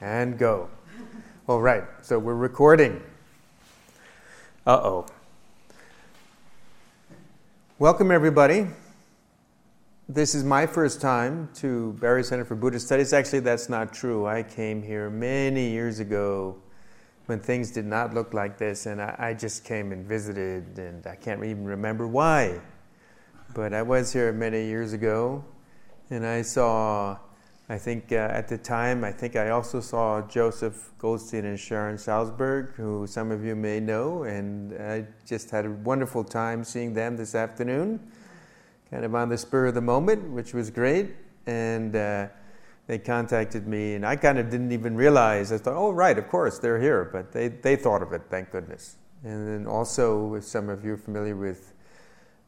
And go. All right, so we're recording. Uh oh. Welcome, everybody. This is my first time to Barre Center for Buddhist Studies. Actually, that's not true. I came here many years ago when things did not look like this, and I, I just came and visited, and I can't even remember why. But I was here many years ago, and I saw I think uh, at the time, I think I also saw Joseph Goldstein and Sharon Salzberg, who some of you may know, and I just had a wonderful time seeing them this afternoon, kind of on the spur of the moment, which was great. And uh, they contacted me, and I kind of didn't even realize. I thought, oh, right, of course, they're here, but they, they thought of it, thank goodness. And then also, if some of you are familiar with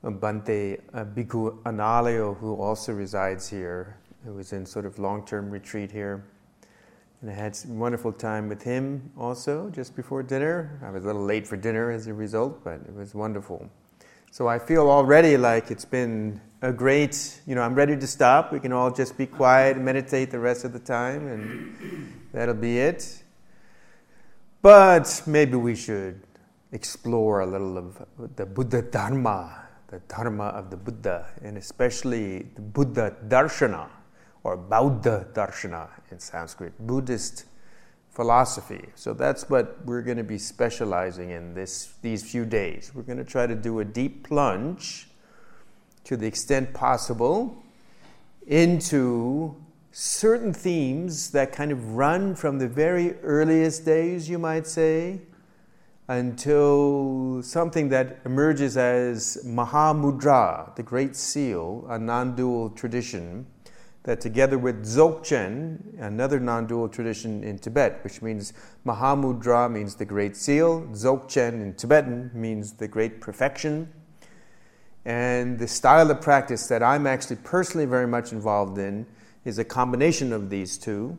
Bhante uh, Bhikkhu Analayo, who also resides here, I was in sort of long term retreat here. And I had some wonderful time with him also just before dinner. I was a little late for dinner as a result, but it was wonderful. So I feel already like it's been a great, you know, I'm ready to stop. We can all just be quiet and meditate the rest of the time, and that'll be it. But maybe we should explore a little of the Buddha Dharma, the Dharma of the Buddha, and especially the Buddha Darshana or Bauddha Darshana in Sanskrit, Buddhist philosophy. So that's what we're going to be specializing in this, these few days. We're going to try to do a deep plunge to the extent possible into certain themes that kind of run from the very earliest days, you might say, until something that emerges as Mahamudra, the Great Seal, a non dual tradition that together with Dzogchen, another non dual tradition in Tibet, which means Mahamudra means the great seal, Dzogchen in Tibetan means the great perfection. And the style of practice that I'm actually personally very much involved in is a combination of these two.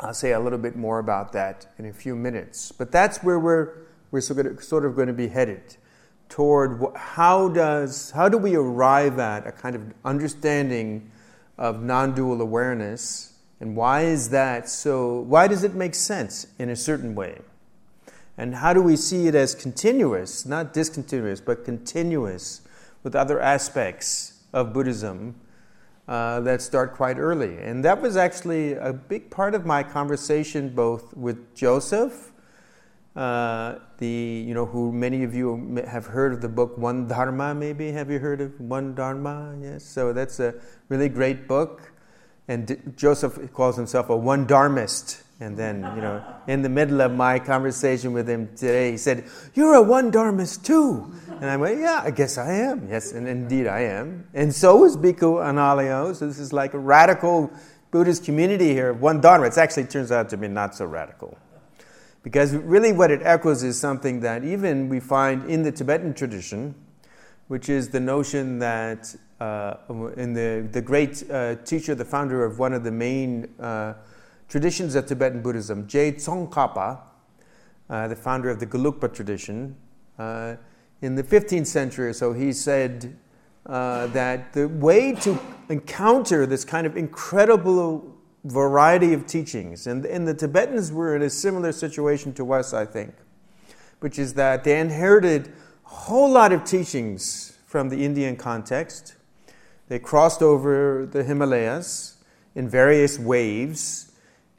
I'll say a little bit more about that in a few minutes. But that's where we're, we're sort of going to be headed toward how, does, how do we arrive at a kind of understanding of non dual awareness. And why is that so? Why does it make sense in a certain way? And how do we see it as continuous, not discontinuous, but continuous with other aspects of Buddhism uh, that start quite early? And that was actually a big part of my conversation both with Joseph uh, the you know who many of you have heard of the book One Dharma maybe? Have you heard of One Dharma? Yes. So that's a really great book. And D- Joseph calls himself a one dharmist. And then you know in the middle of my conversation with him today he said you're a one dharmist too. And I went yeah I guess I am. Yes and indeed I am. And so is Bhikkhu Analayo so this is like a radical Buddhist community here one dharma. It actually turns out to be not so radical because really, what it echoes is something that even we find in the Tibetan tradition, which is the notion that uh, in the, the great uh, teacher, the founder of one of the main uh, traditions of Tibetan Buddhism, Je Tsongkhapa, uh, the founder of the Gelugpa tradition, uh, in the 15th century or so, he said uh, that the way to encounter this kind of incredible variety of teachings. And, and the Tibetans were in a similar situation to us, I think, which is that they inherited a whole lot of teachings from the Indian context. They crossed over the Himalayas in various waves,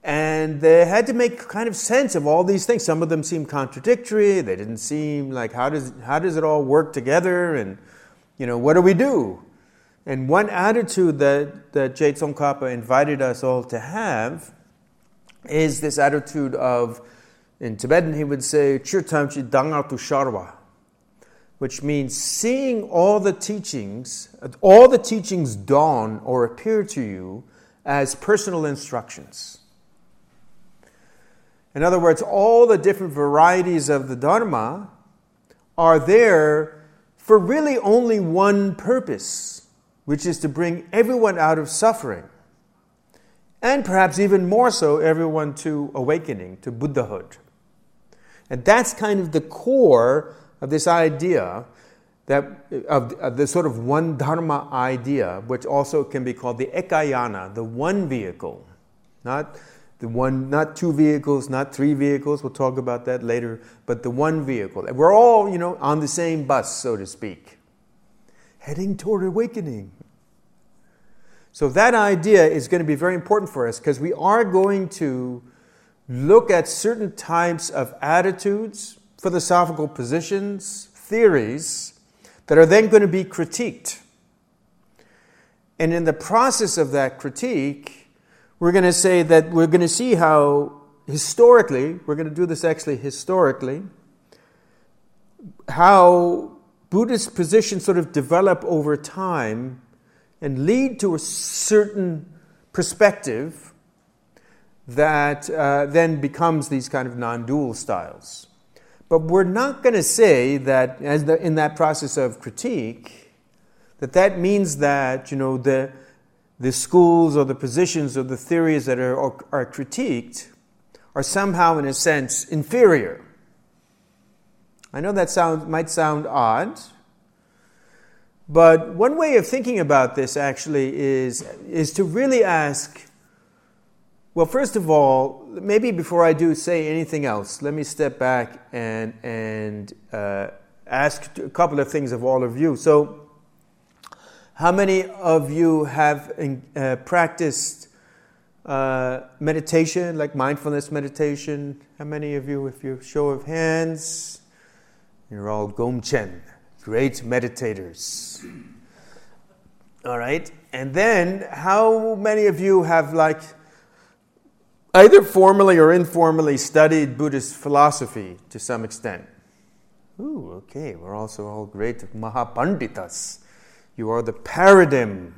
and they had to make kind of sense of all these things. Some of them seemed contradictory. They didn't seem like how does how does it all work together? And you know, what do we do? And one attitude that, that Je Tsongkhapa invited us all to have is this attitude of, in Tibetan he would say, Chirtamchi Dangartu Sharwa, which means seeing all the teachings, all the teachings dawn or appear to you as personal instructions. In other words, all the different varieties of the Dharma are there for really only one purpose which is to bring everyone out of suffering, and perhaps even more so, everyone to awakening, to Buddhahood. And that's kind of the core of this idea that of, of the sort of one dharma idea, which also can be called the ekayana, the one vehicle, not The one, not two vehicles, not three vehicles, we'll talk about that later, but the one vehicle. We're all, you know, on the same bus, so to speak, heading toward awakening. So that idea is going to be very important for us because we are going to look at certain types of attitudes, philosophical positions, theories that are then going to be critiqued. And in the process of that critique, we're going to say that we're going to see how historically, we're going to do this actually historically, how Buddhist positions sort of develop over time and lead to a certain perspective that uh, then becomes these kind of non dual styles. But we're not going to say that, as the, in that process of critique, that that means that you know the the schools or the positions or the theories that are, are, are critiqued are somehow, in a sense, inferior. I know that sound, might sound odd, but one way of thinking about this actually is, is to really ask well, first of all, maybe before I do say anything else, let me step back and, and uh, ask a couple of things of all of you. So, how many of you have uh, practiced uh, meditation, like mindfulness meditation? How many of you, if you show of hands, you're all Gomchen, great meditators. All right, and then how many of you have like either formally or informally studied Buddhist philosophy to some extent. Ooh, okay, we're also all great Mahapanditas. You are the paradigm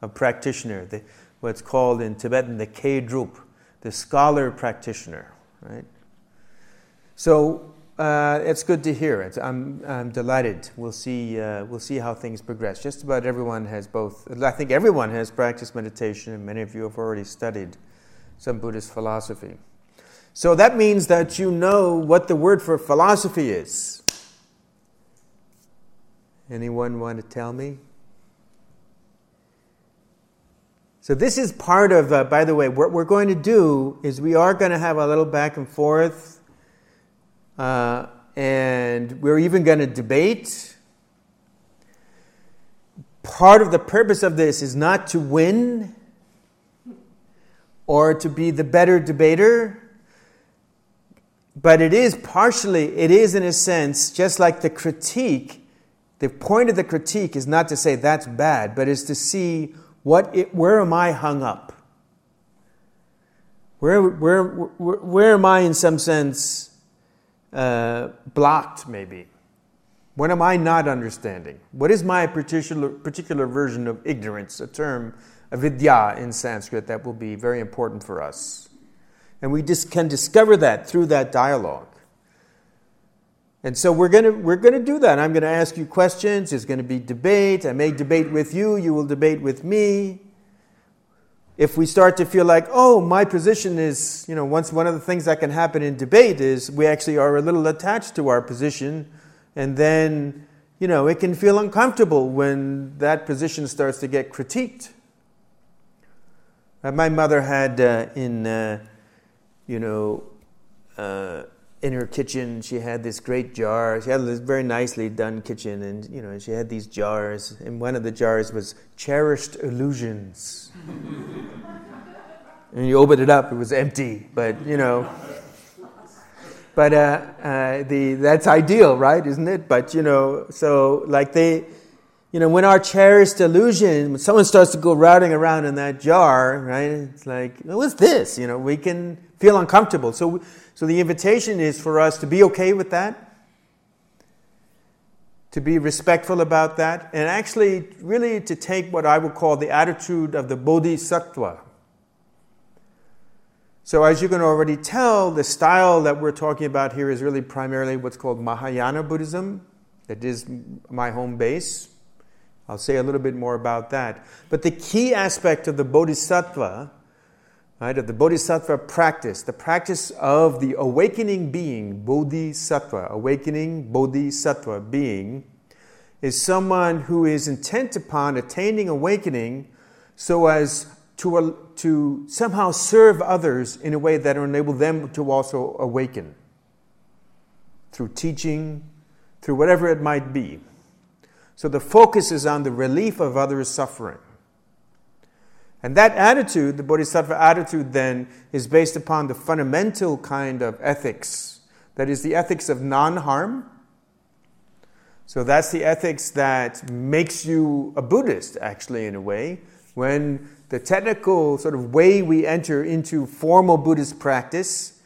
of practitioner, the, what's called in Tibetan the K-drup, the scholar practitioner, right? So uh, it's good to hear. it. I'm, I'm delighted. We'll see, uh, we'll see how things progress. Just about everyone has both, I think everyone has practiced meditation, and many of you have already studied some Buddhist philosophy. So that means that you know what the word for philosophy is. Anyone want to tell me? So, this is part of, uh, by the way, what we're going to do is we are going to have a little back and forth, uh, and we're even going to debate. Part of the purpose of this is not to win, or to be the better debater. But it is partially, it is in a sense, just like the critique. The point of the critique is not to say that's bad, but is to see what it, where am I hung up? Where, where, where, where am I, in some sense, uh, blocked, maybe? What am I not understanding? What is my particular, particular version of ignorance, a term avidya in Sanskrit that will be very important for us. And we just can discover that through that dialogue. And so we're going to we're going to do that. I'm going to ask you questions. There's going to be debate. I may debate with you. You will debate with me. If we start to feel like, oh, my position is, you know, once one of the things that can happen in debate is we actually are a little attached to our position, and then, you know, it can feel uncomfortable when that position starts to get critiqued. Uh, my mother had uh, in, uh, you know, uh, in her kitchen, she had this great jar. She had this very nicely done kitchen, and you know, she had these jars. And one of the jars was cherished illusions. and you opened it up; it was empty. But you know, but uh, uh, the that's ideal, right? Isn't it? But you know, so like they you know, when our cherished illusion, when someone starts to go routing around in that jar, right? It's like, what's this? You know, we can feel uncomfortable. So, so the invitation is for us to be okay with that, to be respectful about that, and actually, really, to take what I would call the attitude of the bodhisattva. So, as you can already tell, the style that we're talking about here is really primarily what's called Mahayana Buddhism. That is my home base. I'll say a little bit more about that. But the key aspect of the bodhisattva, right, of the bodhisattva practice, the practice of the awakening being, bodhisattva, awakening bodhisattva being, is someone who is intent upon attaining awakening so as to, uh, to somehow serve others in a way that will enable them to also awaken through teaching, through whatever it might be. So the focus is on the relief of others' suffering. And that attitude, the Bodhisattva attitude, then, is based upon the fundamental kind of ethics. That is the ethics of non harm. So that's the ethics that makes you a Buddhist, actually, in a way. When the technical sort of way we enter into formal Buddhist practice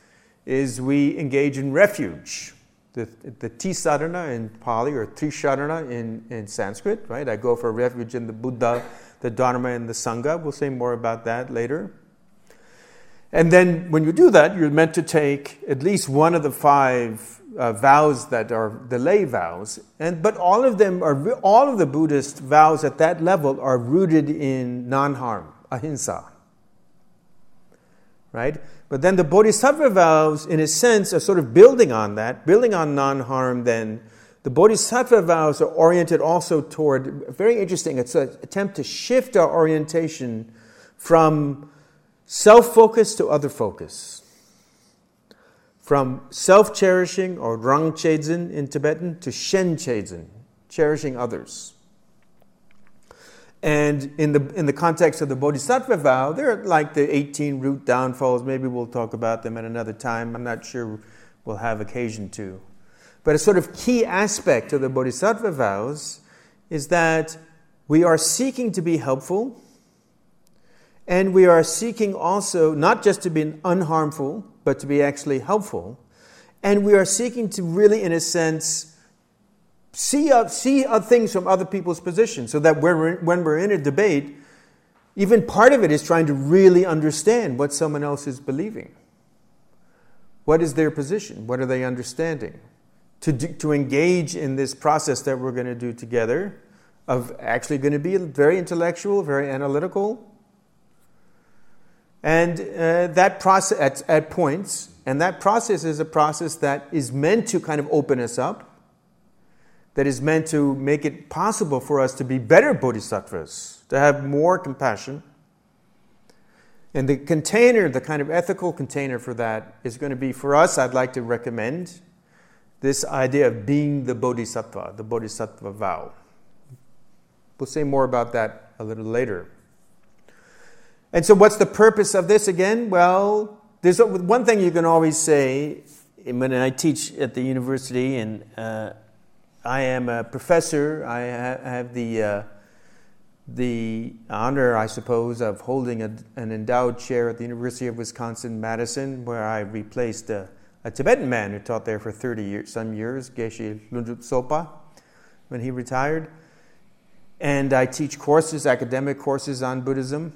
is we engage in refuge. The, the Tisarana in Pali or Trisharana in, in Sanskrit, right? I go for refuge in the Buddha, the Dharma, and the Sangha. We'll say more about that later. And then when you do that, you're meant to take at least one of the five uh, vows that are the lay vows. And, but all of them are, all of the Buddhist vows at that level are rooted in non harm ahimsa. Right? But then the bodhisattva vows, in a sense, are sort of building on that, building on non harm, then. The bodhisattva vows are oriented also toward, very interesting, it's an attempt to shift our orientation from self focus to other focus. From self cherishing or rang chedzin in Tibetan to shen chedzin, cherishing others. And in the, in the context of the Bodhisattva vow, they're like the 18 root downfalls. Maybe we'll talk about them at another time. I'm not sure we'll have occasion to. But a sort of key aspect of the Bodhisattva vows is that we are seeking to be helpful, and we are seeking also not just to be unharmful, but to be actually helpful. And we are seeking to really, in a sense, see, uh, see uh, things from other people's position so that when we're, when we're in a debate, even part of it is trying to really understand what someone else is believing. What is their position? What are they understanding? To, do, to engage in this process that we're going to do together of actually going to be very intellectual, very analytical. And uh, that process at, at points, and that process is a process that is meant to kind of open us up that is meant to make it possible for us to be better bodhisattvas, to have more compassion. And the container, the kind of ethical container for that, is going to be for us, I'd like to recommend this idea of being the bodhisattva, the bodhisattva vow. We'll say more about that a little later. And so, what's the purpose of this again? Well, there's one thing you can always say when I teach at the university, and uh, I am a professor. I have the, uh, the honor, I suppose, of holding a, an endowed chair at the University of Wisconsin Madison, where I replaced a, a Tibetan man who taught there for 30 years, some years, Geshe Lhundub Sopa, when he retired. And I teach courses, academic courses on Buddhism.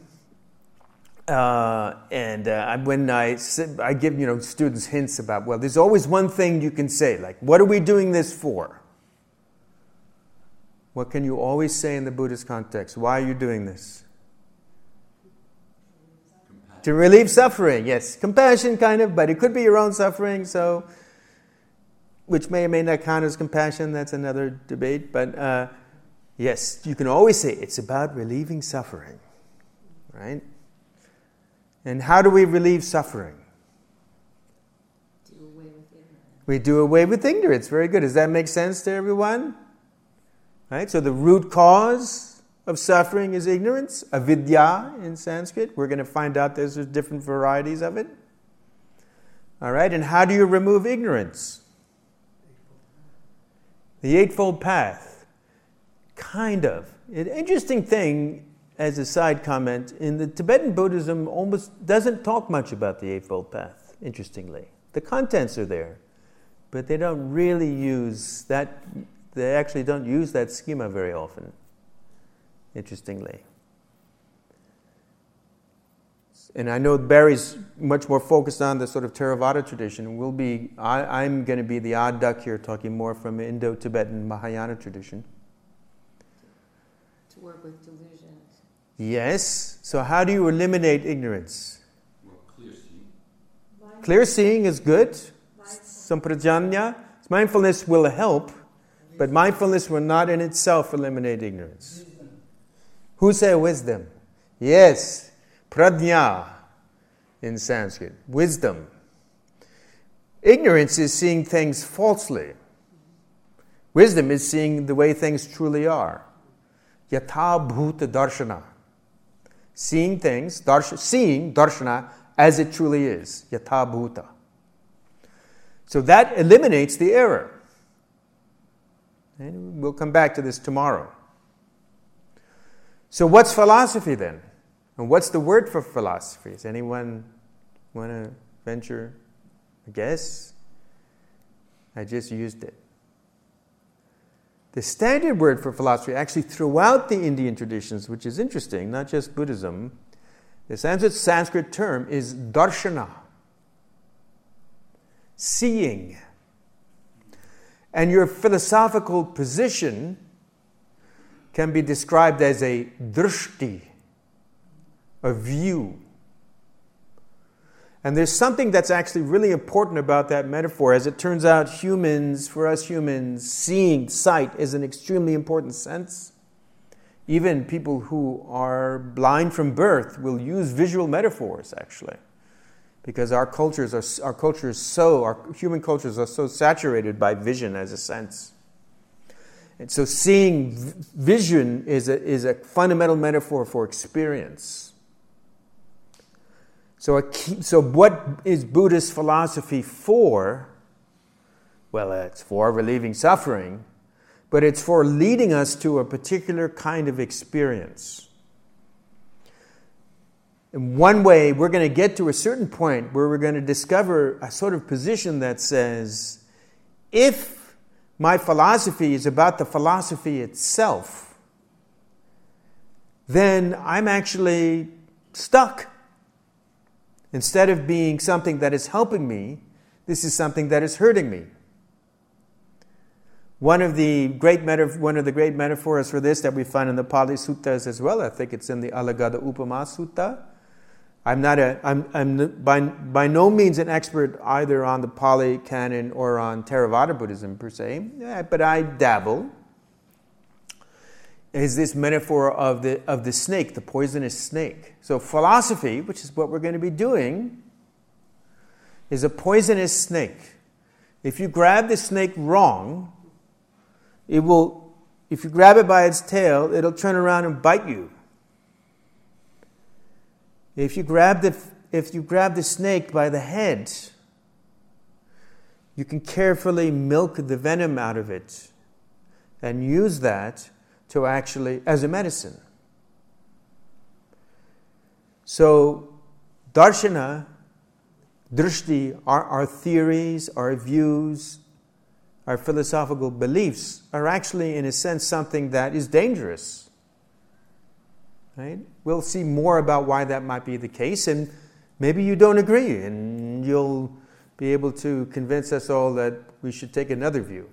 Uh, and uh, when I, I give you know students hints about well, there's always one thing you can say like, what are we doing this for? What can you always say in the Buddhist context? Why are you doing this? To relieve suffering, yes. Compassion, kind of, but it could be your own suffering, so, which may or may not count as compassion, that's another debate. But uh, yes, you can always say it's about relieving suffering, right? And how do we relieve suffering? Do away with ignorance. We do away with ignorance. Very good. Does that make sense to everyone? Right? So the root cause of suffering is ignorance, avidya in Sanskrit. We're going to find out there's different varieties of it. All right, and how do you remove ignorance? The Eightfold Path. Kind of. An interesting thing, as a side comment, in the Tibetan Buddhism almost doesn't talk much about the Eightfold Path, interestingly. The contents are there, but they don't really use that they actually don't use that schema very often, interestingly. And I know Barre's much more focused on the sort of Theravada tradition. We'll be, I, am going to be the odd duck here, talking more from Indo Tibetan Mahayana tradition. To work with delusions. Yes. So, how do you eliminate ignorance? Well, clear seeing. Clear seeing is good. Samprajanya. Mindfulness will help, but mindfulness will not in itself eliminate ignorance. Who said wisdom? Yes. Pradnya in Sanskrit, wisdom. Ignorance is seeing things falsely. Wisdom is seeing the way things truly are. Yatha bhuta darshana. Seeing things, darsh- seeing darshana as it truly is. Yatha bhuta. So that eliminates the error. And we'll come back to this tomorrow. So, what's philosophy then? And what's the word for philosophy? Does anyone want to venture a guess? I just used it. The standard word for philosophy, actually throughout the Indian traditions, which is interesting, not just Buddhism, the Sanskrit, Sanskrit term is darshana, seeing. And your philosophical position can be described as a drishti, a view. And there's something that's actually really important about that metaphor. As it turns out, humans, for us humans, seeing, sight is an extremely important sense. Even people who are blind from birth will use visual metaphors, actually, because our cultures are our cultures so our human cultures are so saturated by vision as a sense. And so, seeing vision is a, is a fundamental metaphor for experience. So, key, so what is Buddhist philosophy for? Well, it's for relieving suffering, but it's for leading us to a particular kind of experience. In one way, we're going to get to a certain point where we're going to discover a sort of position that says, if my philosophy is about the philosophy itself, then I'm actually stuck. Instead of being something that is helping me, this is something that is hurting me. One of the great one of the great metaphors for this that we find in the Pali Suttas as well, I think it's in the Alagada Upama Sutta, I'm not a, I'm, I'm by, by no means an expert either on the Pali Canon or on Theravada Buddhism per se, but I dabble. Is this metaphor of the, of the snake, the poisonous snake? So, philosophy, which is what we're going to be doing, is a poisonous snake. If you grab the snake wrong, it will, if you grab it by its tail, it'll turn around and bite you. If you grab the, if you grab the snake by the head, you can carefully milk the venom out of it and use that to actually, as a medicine. So, darshana, drishti, our, our theories, our views, our philosophical beliefs are actually, in a sense, something that is dangerous. Right? We'll see more about why that might be the case, and maybe you don't agree, and you'll be able to convince us all that we should take another view.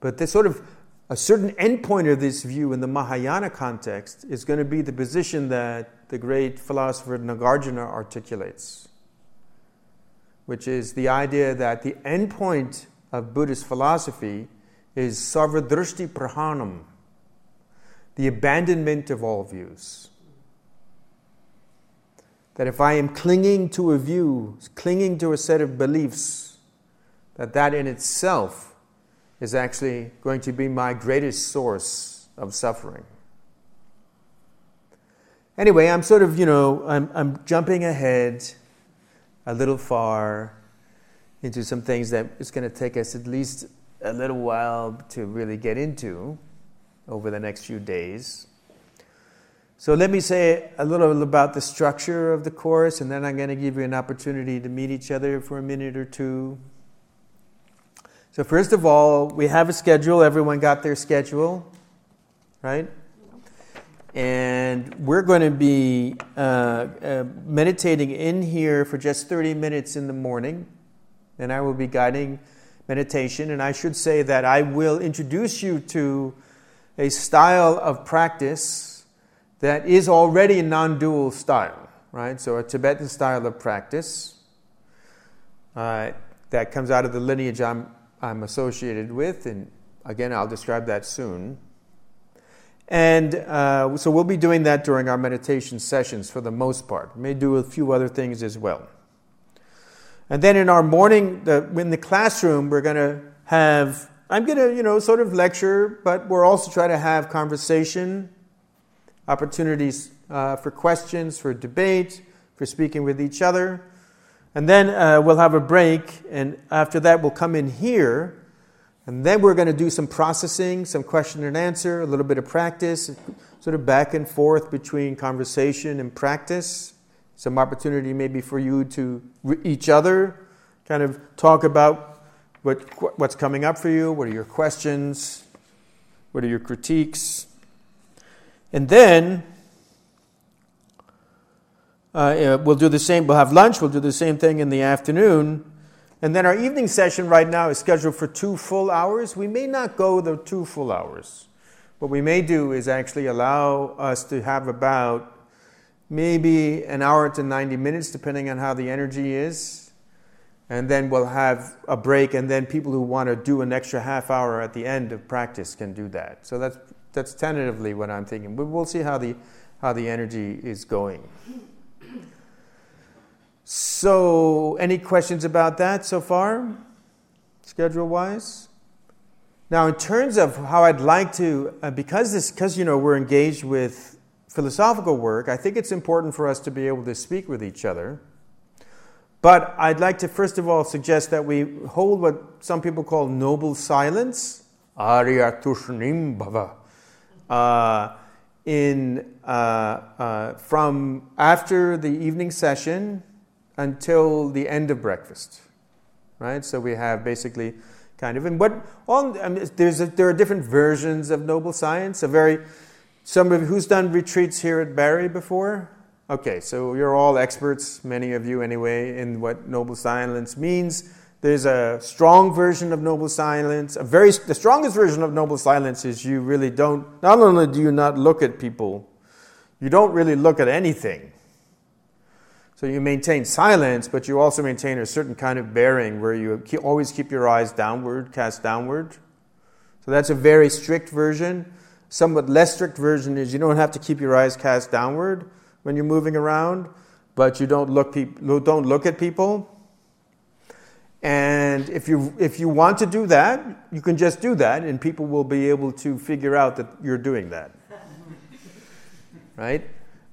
But the sort of a certain endpoint of this view in the Mahayana context is going to be the position that the great philosopher Nagarjuna articulates, which is the idea that the endpoint of Buddhist philosophy is sarvadrishti prahanam the abandonment of all views. That if I am clinging to a view, clinging to a set of beliefs, that that in itself is actually going to be my greatest source of suffering. Anyway, I'm sort of, you know, I'm, I'm jumping ahead a little far into some things that it's going to take us at least a little while to really get into over the next few days. So let me say a little about the structure of the course, and then I'm going to give you an opportunity to meet each other for a minute or two. So, first of all, we have a schedule. Everyone got their schedule, right? And we're going to be uh, uh, meditating in here for just 30 minutes in the morning. And I will be guiding meditation. And I should say that I will introduce you to a style of practice that is already a non dual style, right? So, a Tibetan style of practice uh, that comes out of the lineage I'm, I'm associated with, and again, I'll describe that soon. And uh, so we'll be doing that during our meditation sessions for the most part. We may do a few other things as well. And then in our morning, the, in the classroom, we're going to have, I'm going to, you know, sort of lecture, but we're also trying to have conversation, opportunities uh, for questions, for debate, for speaking with each other. And then uh, we'll have a break, and after that, we'll come in here and then we're going to do some processing, some question and answer, a little bit of practice, sort of back and forth between conversation and practice. Some opportunity maybe for you to each other kind of talk about what, what's coming up for you, what are your questions, what are your critiques. And then uh, we'll do the same, we'll have lunch, we'll do the same thing in the afternoon. And then our evening session right now is scheduled for two full hours. We may not go the two full hours. What we may do is actually allow us to have about maybe an hour to 90 minutes, depending on how the energy is. And then we'll have a break, and then people who want to do an extra half hour at the end of practice can do that. So that's, that's tentatively what I'm thinking. But we'll see how the, how the energy is going. So, any questions about that so far, schedule wise? Now, in terms of how I'd like to, uh, because this, because you know we're engaged with philosophical work, I think it's important for us to be able to speak with each other. But I'd like to first of all suggest that we hold what some people call noble silence, Arya Tushnim Bhava, uh, in uh, uh, from after the evening session until the end of breakfast, right? So we have basically kind of, and what all I mean, there's a, there are different versions of noble silence. A very some of who's done retreats here at Barre before. Okay, so you're all experts, many of you anyway, in what noble silence means. There's a strong version of noble silence. A very the strongest version of noble silence is you really don't. Not only do you not look at people, you don't really look at anything. So you maintain silence, but you also maintain a certain kind of bearing where you always keep your eyes downward, cast downward. So that's a very strict version. Somewhat less strict version is you don't have to keep your eyes cast downward when you're moving around, but you don't look, don't look at people. And if you, if you want to do that, you can just do that, and people will be able to figure out that you're doing that. right?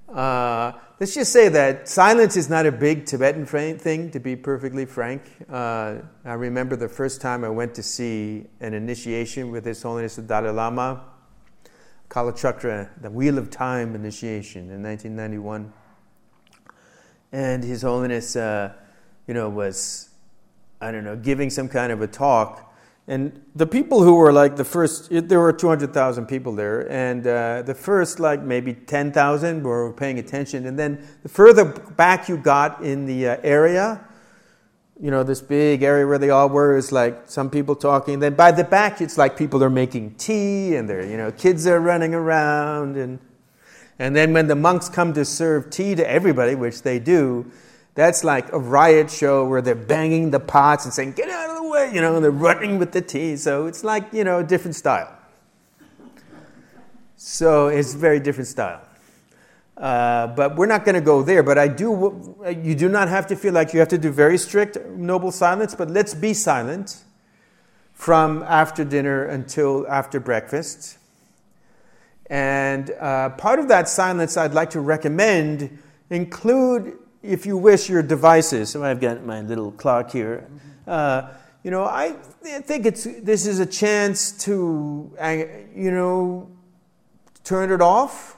Uh, let's just say that silence is not a big Tibetan thing, to be perfectly frank. Uh, I remember the first time I went to see an initiation with His Holiness the Dalai Lama, Kalachakra, the Wheel of Time initiation in 1991. And His Holiness, uh, you know, was, I don't know, giving some kind of a talk and the people who were like the first, there were 200,000 people there, and uh, the first like maybe 10,000 were paying attention. And then the further back you got in the uh, area, you know, this big area where they all were is like some people talking. Then by the back, it's like people are making tea, and they're, you know, kids are running around. And, and then when the monks come to serve tea to everybody, which they do, that's like a riot show where they're banging the pots and saying, Get out of the way, you know, and they're running with the tea. So it's like, you know, a different style. So it's a very different style. Uh, but we're not going to go there. But I do, you do not have to feel like you have to do very strict noble silence, but let's be silent from after dinner until after breakfast. And uh, part of that silence I'd like to recommend include, if you wish, your devices. So I've got my little clock here. Uh, you know, I think it's this is a chance to, uh, you know, turn it off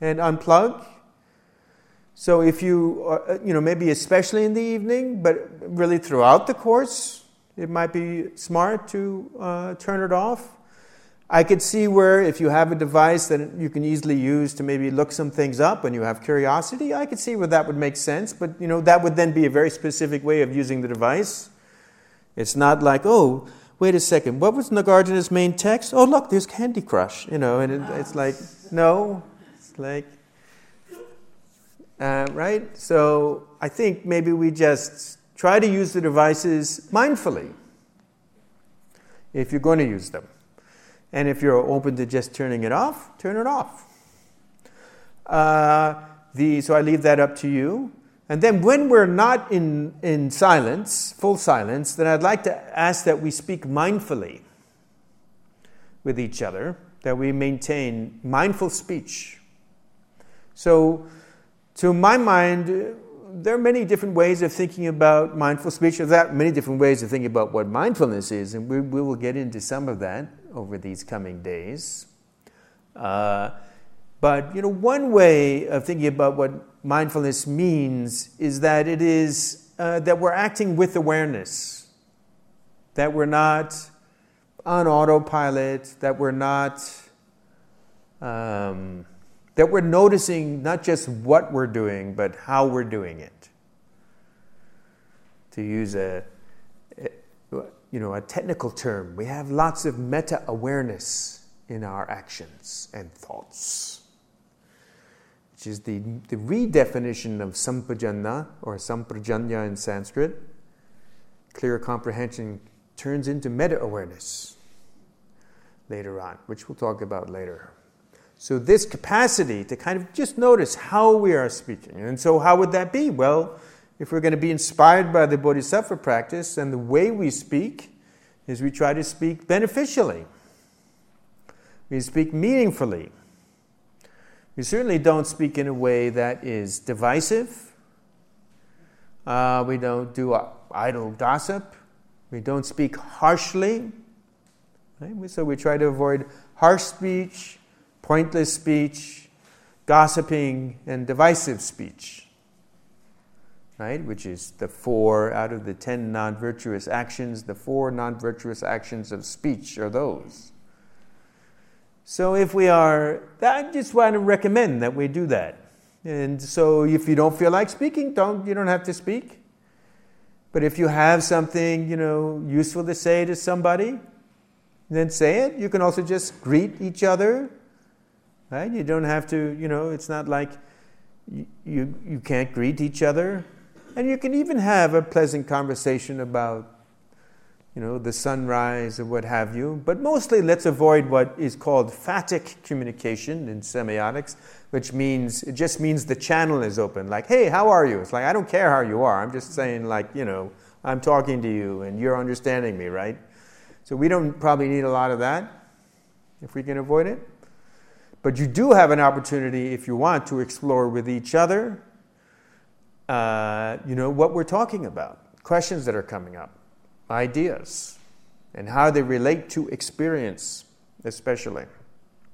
and unplug. So if you, uh, you know, maybe especially in the evening, but really throughout the course, it might be smart to uh, turn it off. I could see where if you have a device that you can easily use to maybe look some things up and you have curiosity, I could see where that would make sense. But you know, that would then be a very specific way of using the device. It's not like, oh, wait a second, what was Nagarjuna's main text? Oh, look, there's Candy Crush, you know, and it, it's like, no, like, uh, right? So I think maybe we just try to use the devices mindfully if you're going to use them. And if you're open to just turning it off, turn it off. Uh, the, so I leave that up to you. And then when we're not in, in silence, full silence, then I'd like to ask that we speak mindfully with each other, that we maintain mindful speech. So, to my mind, there are many different ways of thinking about mindful speech. There are many different ways of thinking about what mindfulness is, and we, we will get into some of that over these coming days. Uh, but you know, one way of thinking about what mindfulness means is that it is uh, that we're acting with awareness, that we're not on autopilot, that we're not um, that we're noticing not just what we're doing, but how we're doing it. To use a, you know a technical term, we have lots of meta awareness in our actions and thoughts which is the, the redefinition of sampajanya or samprajanya in Sanskrit. Clear comprehension turns into meta awareness later on, which we'll talk about later. So, this capacity to kind of just notice how we are speaking. And so, how would that be? Well, if we're going to be inspired by the Bodhisattva practice, and the way we speak is we try to speak beneficially, we speak meaningfully. We certainly don't speak in a way that is divisive. Uh, we don't do idle gossip. We don't speak harshly. Right? So we try to avoid harsh speech, pointless speech, gossiping, and divisive speech. Right? Which is the four out of the ten non virtuous actions. The four non virtuous actions of speech are those. So if we are, I just want to recommend that we do that. And so if you don't feel like speaking, don't you don't have to speak. But if you have something, you know, useful to say to somebody, then say it. You can also just greet each other. Right? You don't have to, you know, it's not like you, you, you can't greet each other. And you can even have a pleasant conversation about you know, the sunrise or what have you. But mostly let's avoid what is called phatic communication in semiotics, which means it just means the channel is open. Like, hey, how are you? It's like I don't care how you are. I'm just saying, like, you know, I'm talking to you and you're understanding me, right? So we don't probably need a lot of that if we can avoid it. But you do have an opportunity, if you want, to explore with each other, uh, you know, what we're talking about, questions that are coming up ideas and how they relate to experience, especially.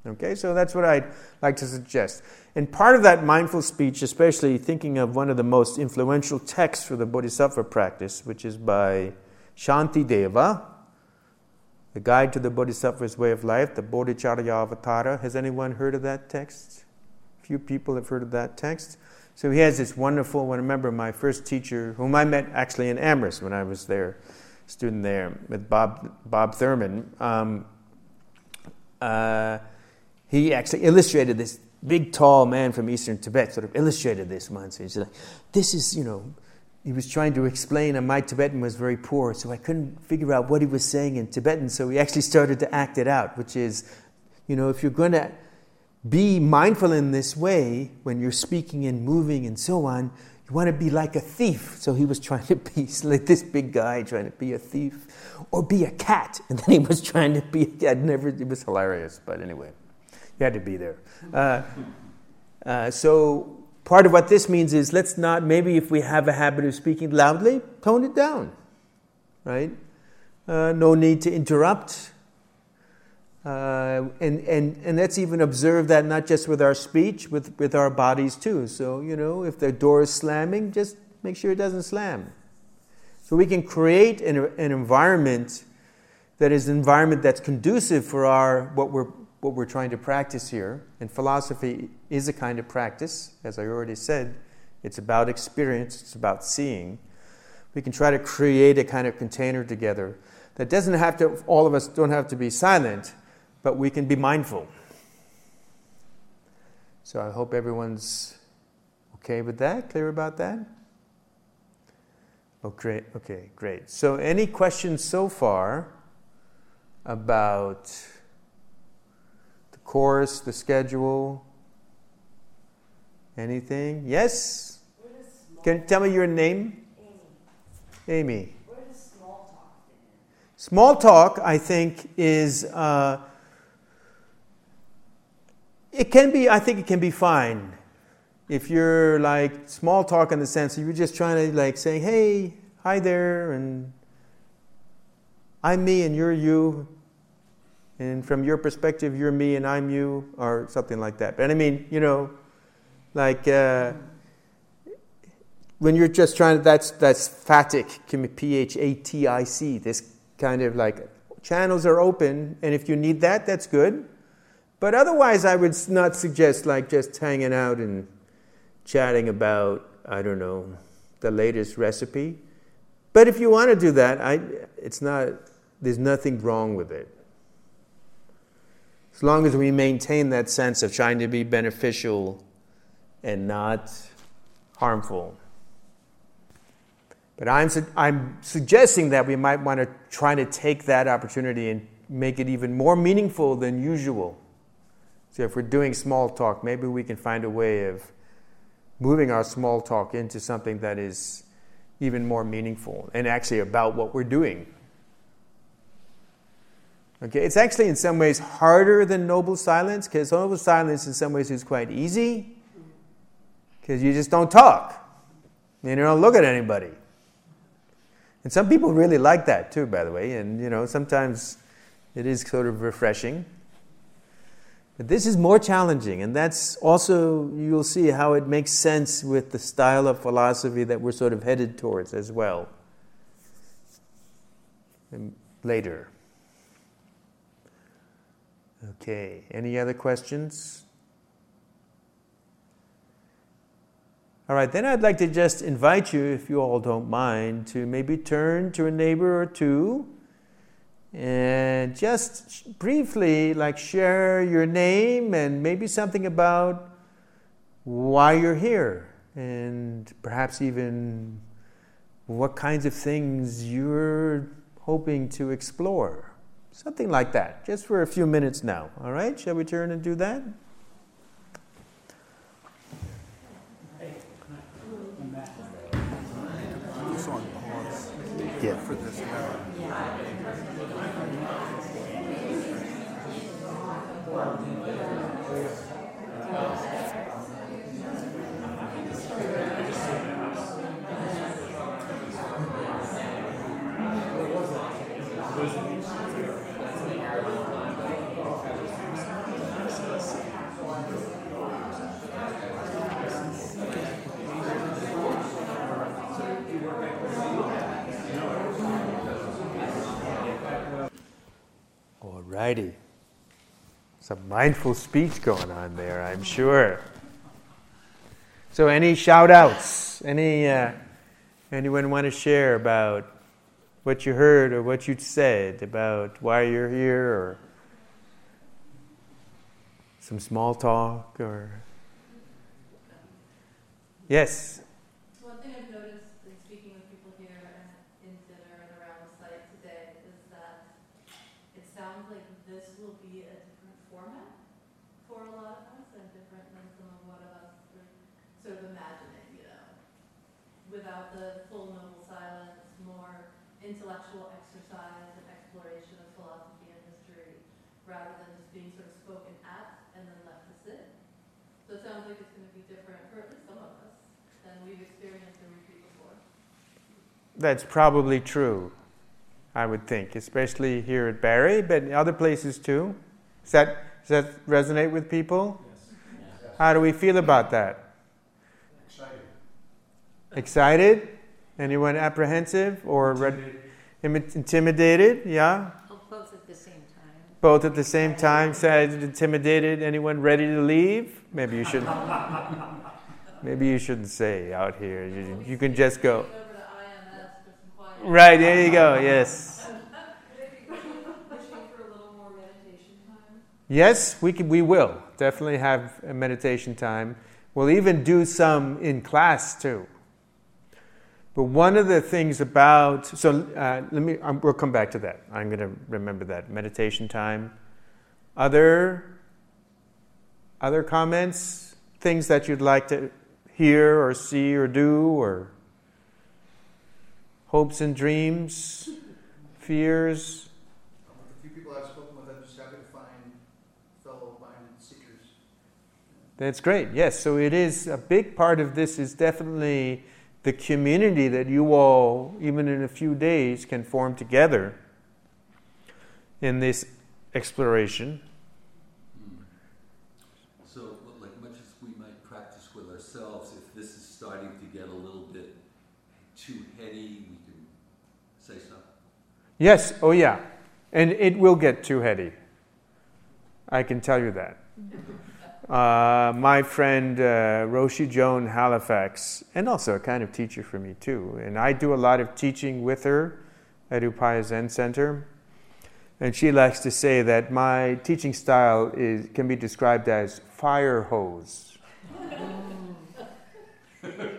Okay, so that's what I'd like to suggest. And part of that mindful speech, especially thinking of one of the most influential texts for the Bodhisattva practice, which is by Shantideva, The Guide to the Bodhisattva's Way of Life, the Bodhicharya Avatara. Has anyone heard of that text? Few people have heard of that text. So he has this wonderful, I remember my first teacher, whom I met actually in Amherst when I was there student there with Bob, Bob Thurman, um, uh, he actually illustrated this big, tall man from eastern Tibet, sort of illustrated this once. He's like, this is, you know, he was trying to explain, and my Tibetan was very poor, so I couldn't figure out what he was saying in Tibetan, so he actually started to act it out, which is, you know, if you're going to be mindful in this way when you're speaking and moving and so on, you want to be like a thief. So he was trying to be like this big guy trying to be a thief or be a cat. And then he was trying to be, I'd never, it was hilarious. But anyway, you had to be there. Uh, uh, so part of what this means is let's not, maybe if we have a habit of speaking loudly, tone it down, right? Uh, no need to interrupt. Uh, and, and, and let's even observe that not just with our speech, with, with our bodies too. So, you know, if the door is slamming, just make sure it doesn't slam. So we can create an, an environment that is an environment that's conducive for our, what, we're, what we're trying to practice here. And philosophy is a kind of practice, as I already said. It's about experience, it's about seeing. We can try to create a kind of container together that doesn't have to, all of us don't have to be silent but we can be mindful. So I hope everyone's okay with that, clear about that? Oh, great. Okay, great. So, any questions so far about course, the schedule? Anything? Yes? Can you tell me your name? Amy, Amy. small talk? Small talk, I think, is. Uh, it can be, I think it can be fine. If you're like small talk in the sense you're just trying to like say, hey, hi there, and I'm me and you're you, and from your perspective, you're me and I'm you, or something like that. But I mean, you know, like uh, when you're just trying to, that's, that's phatic, P H A T I C, this kind of like channels are open, and if you need that, that's good. But otherwise, I would not suggest like just hanging out and chatting about, I don't know, the latest recipe. But if you want to do that, I, it's not, there's nothing wrong with it. As long as we maintain that sense of trying to be beneficial and not harmful. But I'm, su- I'm suggesting that we might want to try to take that opportunity and make it even more meaningful than usual. So if we're doing small talk, maybe we can find a way of moving our small talk into something that is even more meaningful and actually about what we're doing. Okay, it's actually in some ways harder than noble silence because noble silence in some ways is quite easy because you just don't talk. And you don't look at anybody. And some people really like that too, by the way, and you know, sometimes it is sort of refreshing. But this is more challenging, and that's also, you'll see how it makes sense with the style of philosophy that we're sort of headed towards as well. And later. Okay, any other questions? All right, then I'd like to just invite you, if you all don't mind, to maybe turn to a neighbor or two and just briefly like share your name and maybe something about why you're here and perhaps even what kinds of things you're hoping to explore something like that just for a few minutes now. All right shall we turn and do that? Just on pause yeah for this now. all righty. Some mindful speech going on there i'm sure. So any shout outs any uh, anyone want to share about what you heard or what you said about why you're here or some small talk or? Yes One thing I've noticed in speaking with people here and in dinner and around the site today is that it sounds like this will be a different format for a lot of us and different than some of what of us were sort of imagining, you know. Without the full noble silence, more intellectual exercise and exploration of philosophy and history, rather than just being sort of spoken at and then left to sit. So it sounds like it's going to be different for at least some of us than we've experienced and repeat before. That's probably true, I would think, especially here at Barre, but in other places too. Does that, does that resonate with people? How do we feel about that? Excited. Excited? Anyone apprehensive or re- imi- intimidated? Yeah? Oh, both at the same time. Both at the same time, sad, intimidated. Anyone ready to leave? Maybe you should. Maybe you shouldn't say out here. You, you can just go. Over to IMS for some quiet. Right there you go. Yes. Yes, we can, we will definitely have a meditation time. We'll even do some in class too. But one of the things about so uh, let me um, we'll come back to that. I'm going to remember that meditation time. Other Other comments? Things that you'd like to hear or see or do or hopes and dreams, fears? A few people I've spoken with, I'm just happy to find fellow-minded seekers. That's great. Yes, so it is a big part of this is definitely the community that you all, even in a few days, can form together in this exploration. So, like much as we might practice with ourselves, if this is starting to get a little bit too heady, we can say something. Yes, oh yeah. And it will get too heady. I can tell you that. Uh, my friend uh, Roshi Joan Halifax, and also a kind of teacher for me too, and I do a lot of teaching with her at Upaya Zen Center. And she likes to say that my teaching style is, can be described as fire hose.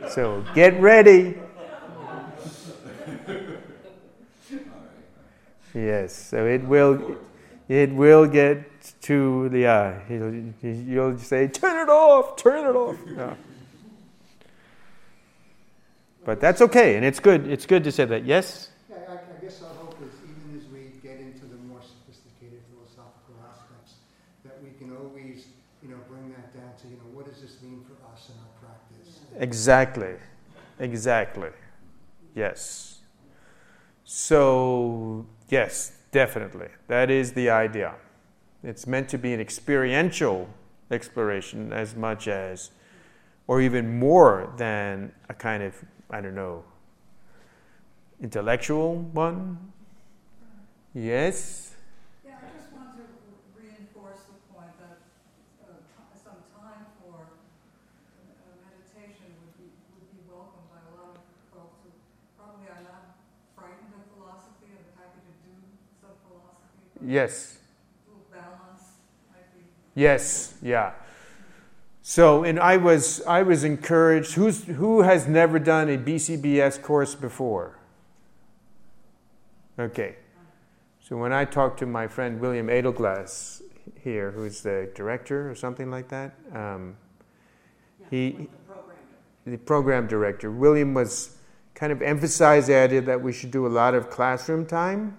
so get ready. Yes, so it will, it will get to the eye. You'll, you'll say, "Turn it off! Turn it off!" Yeah. But that's okay, and it's good. It's good to say that. Yes. Yeah, I, I guess our hope is even as we get into the more sophisticated philosophical aspects, that we can always, you know, bring that down to, you know, what does this mean for us in our practice? Exactly. Exactly. Yes. So, yes, definitely. That is the idea. It's meant to be an experiential exploration as much as, or even more than a kind of, I don't know, intellectual one. Yes? Yeah, I just want to reinforce the point that uh, ti- some time for uh, meditation would be, would be welcome by a lot of folks who probably are not frightened of philosophy and happy to do some philosophy. but Yes. Balance might be. Yes, yeah. So, and I was I was encouraged. Who's who has never done a BCBS course before? Okay. So when I talked to my friend William Edelglass here, who's the director or something like that, um, he the program director. William was kind of emphasized the idea that we should do a lot of classroom time.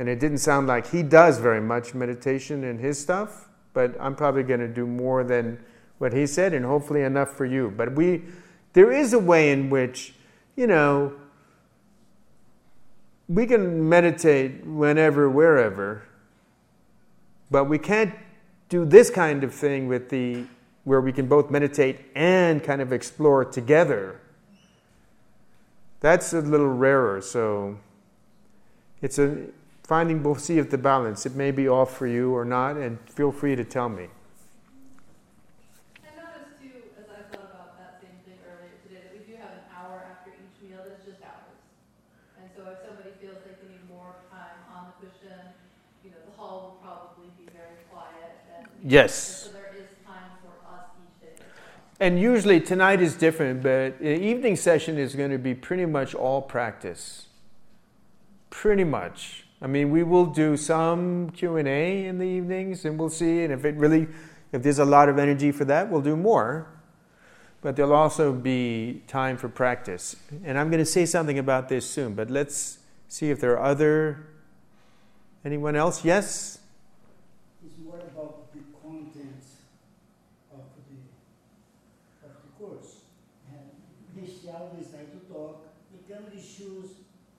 And it didn't sound like he does very much meditation in his stuff, but I'm probably going to do more than what he said and hopefully enough for you. But we there is a way in which, you know, we can meditate whenever, wherever, but we can't do this kind of thing with the where we can both meditate and kind of explore together. That's a little rarer, so it's a finding we'll see if the balance. It may be off for you or not, and feel free to tell me. I noticed too, as I thought about that same thing earlier today, that we do have an hour after each meal that's just ours. And so if somebody feels they can need more time on the cushion, you know, the hall will probably be very quiet. Yes. And so there is time for us each day as well. And usually tonight is different, but the evening session is going to be pretty much all practice. Pretty much. I mean, we will do some Q and A in the evenings, and we'll see. And if it really, if there's a lot of energy for that, we'll do more. But there'll also be time for practice. And I'm going to say something about this soon. But let's see if there are other. Anyone else? Yes. It's more about the content of the of the course. And this always like to talk. The common issues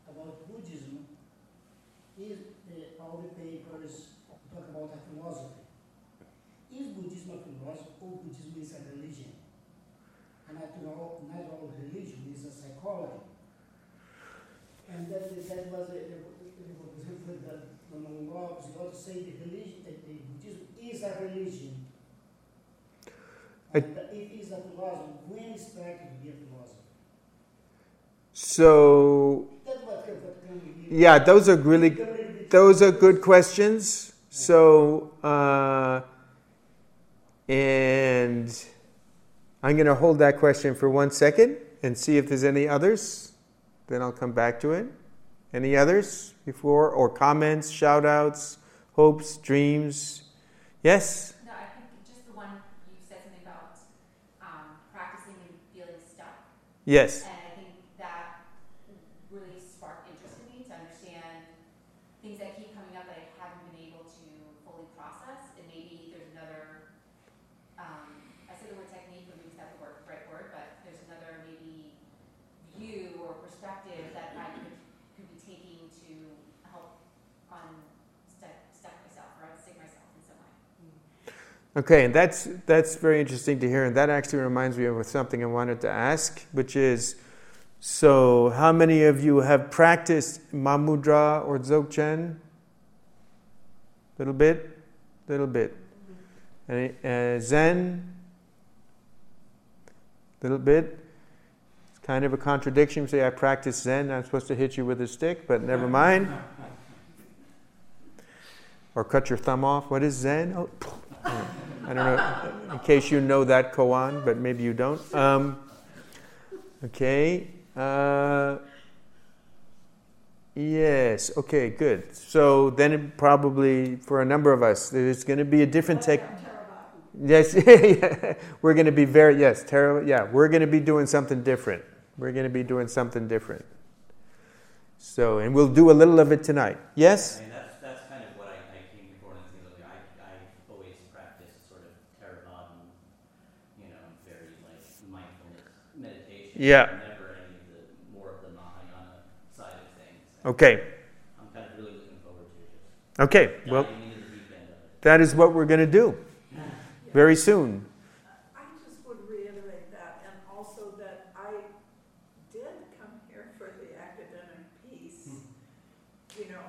about Buddhism is uh, all the papers talk about a philosophy. Is Buddhism a philosophy or Buddhism is a religion? And not all, not all religion is a psychology. And that, that was a, the monologues, you ought to say the religion, that the Buddhism is a religion. I- it is a philosophy, when is started to be a philosophy? So, yeah, those are really, those are good questions. So, uh, and I'm going to hold that question for one second and see if there's any others. Then I'll come back to it. Any others before, or comments, shout outs, hopes, dreams? Yes? No, I think just the one you said something about um, practicing and feeling stuck. Yes. And Okay, and that's that's very interesting to hear, and that actually reminds me of something I wanted to ask, which is, so how many of you have practiced Mahamudra or Dzogchen? Little bit, little bit. And uh, Zen, little bit. It's kind of a contradiction. You say I practice Zen, I'm supposed to hit you with a stick, but never mind. Or cut your thumb off. What is Zen? Oh. I don't know, in case you know that koan, but maybe you don't. Um, okay. Uh, yes. Okay. Good. So then, probably for a number of us, there's going to be a different tech. Yes. we're going to be very yes. Terrible. Yeah. We're going to be doing something different. We're going to be doing something different. So, and we'll do a little of it tonight. Yes. I mean, that's, that's kind of what I, I came before and things like I, I always practiced sort of Theravada, you know, very like mindfulness meditation. Yeah. Never any the more of the Mahayana side of things. Okay. I'm kind of really looking forward to just Okay. Well. diving into the deep end of it. That is what we're going to do very soon. I just would reiterate that, and also that I did come here for the academic piece, hmm. you know,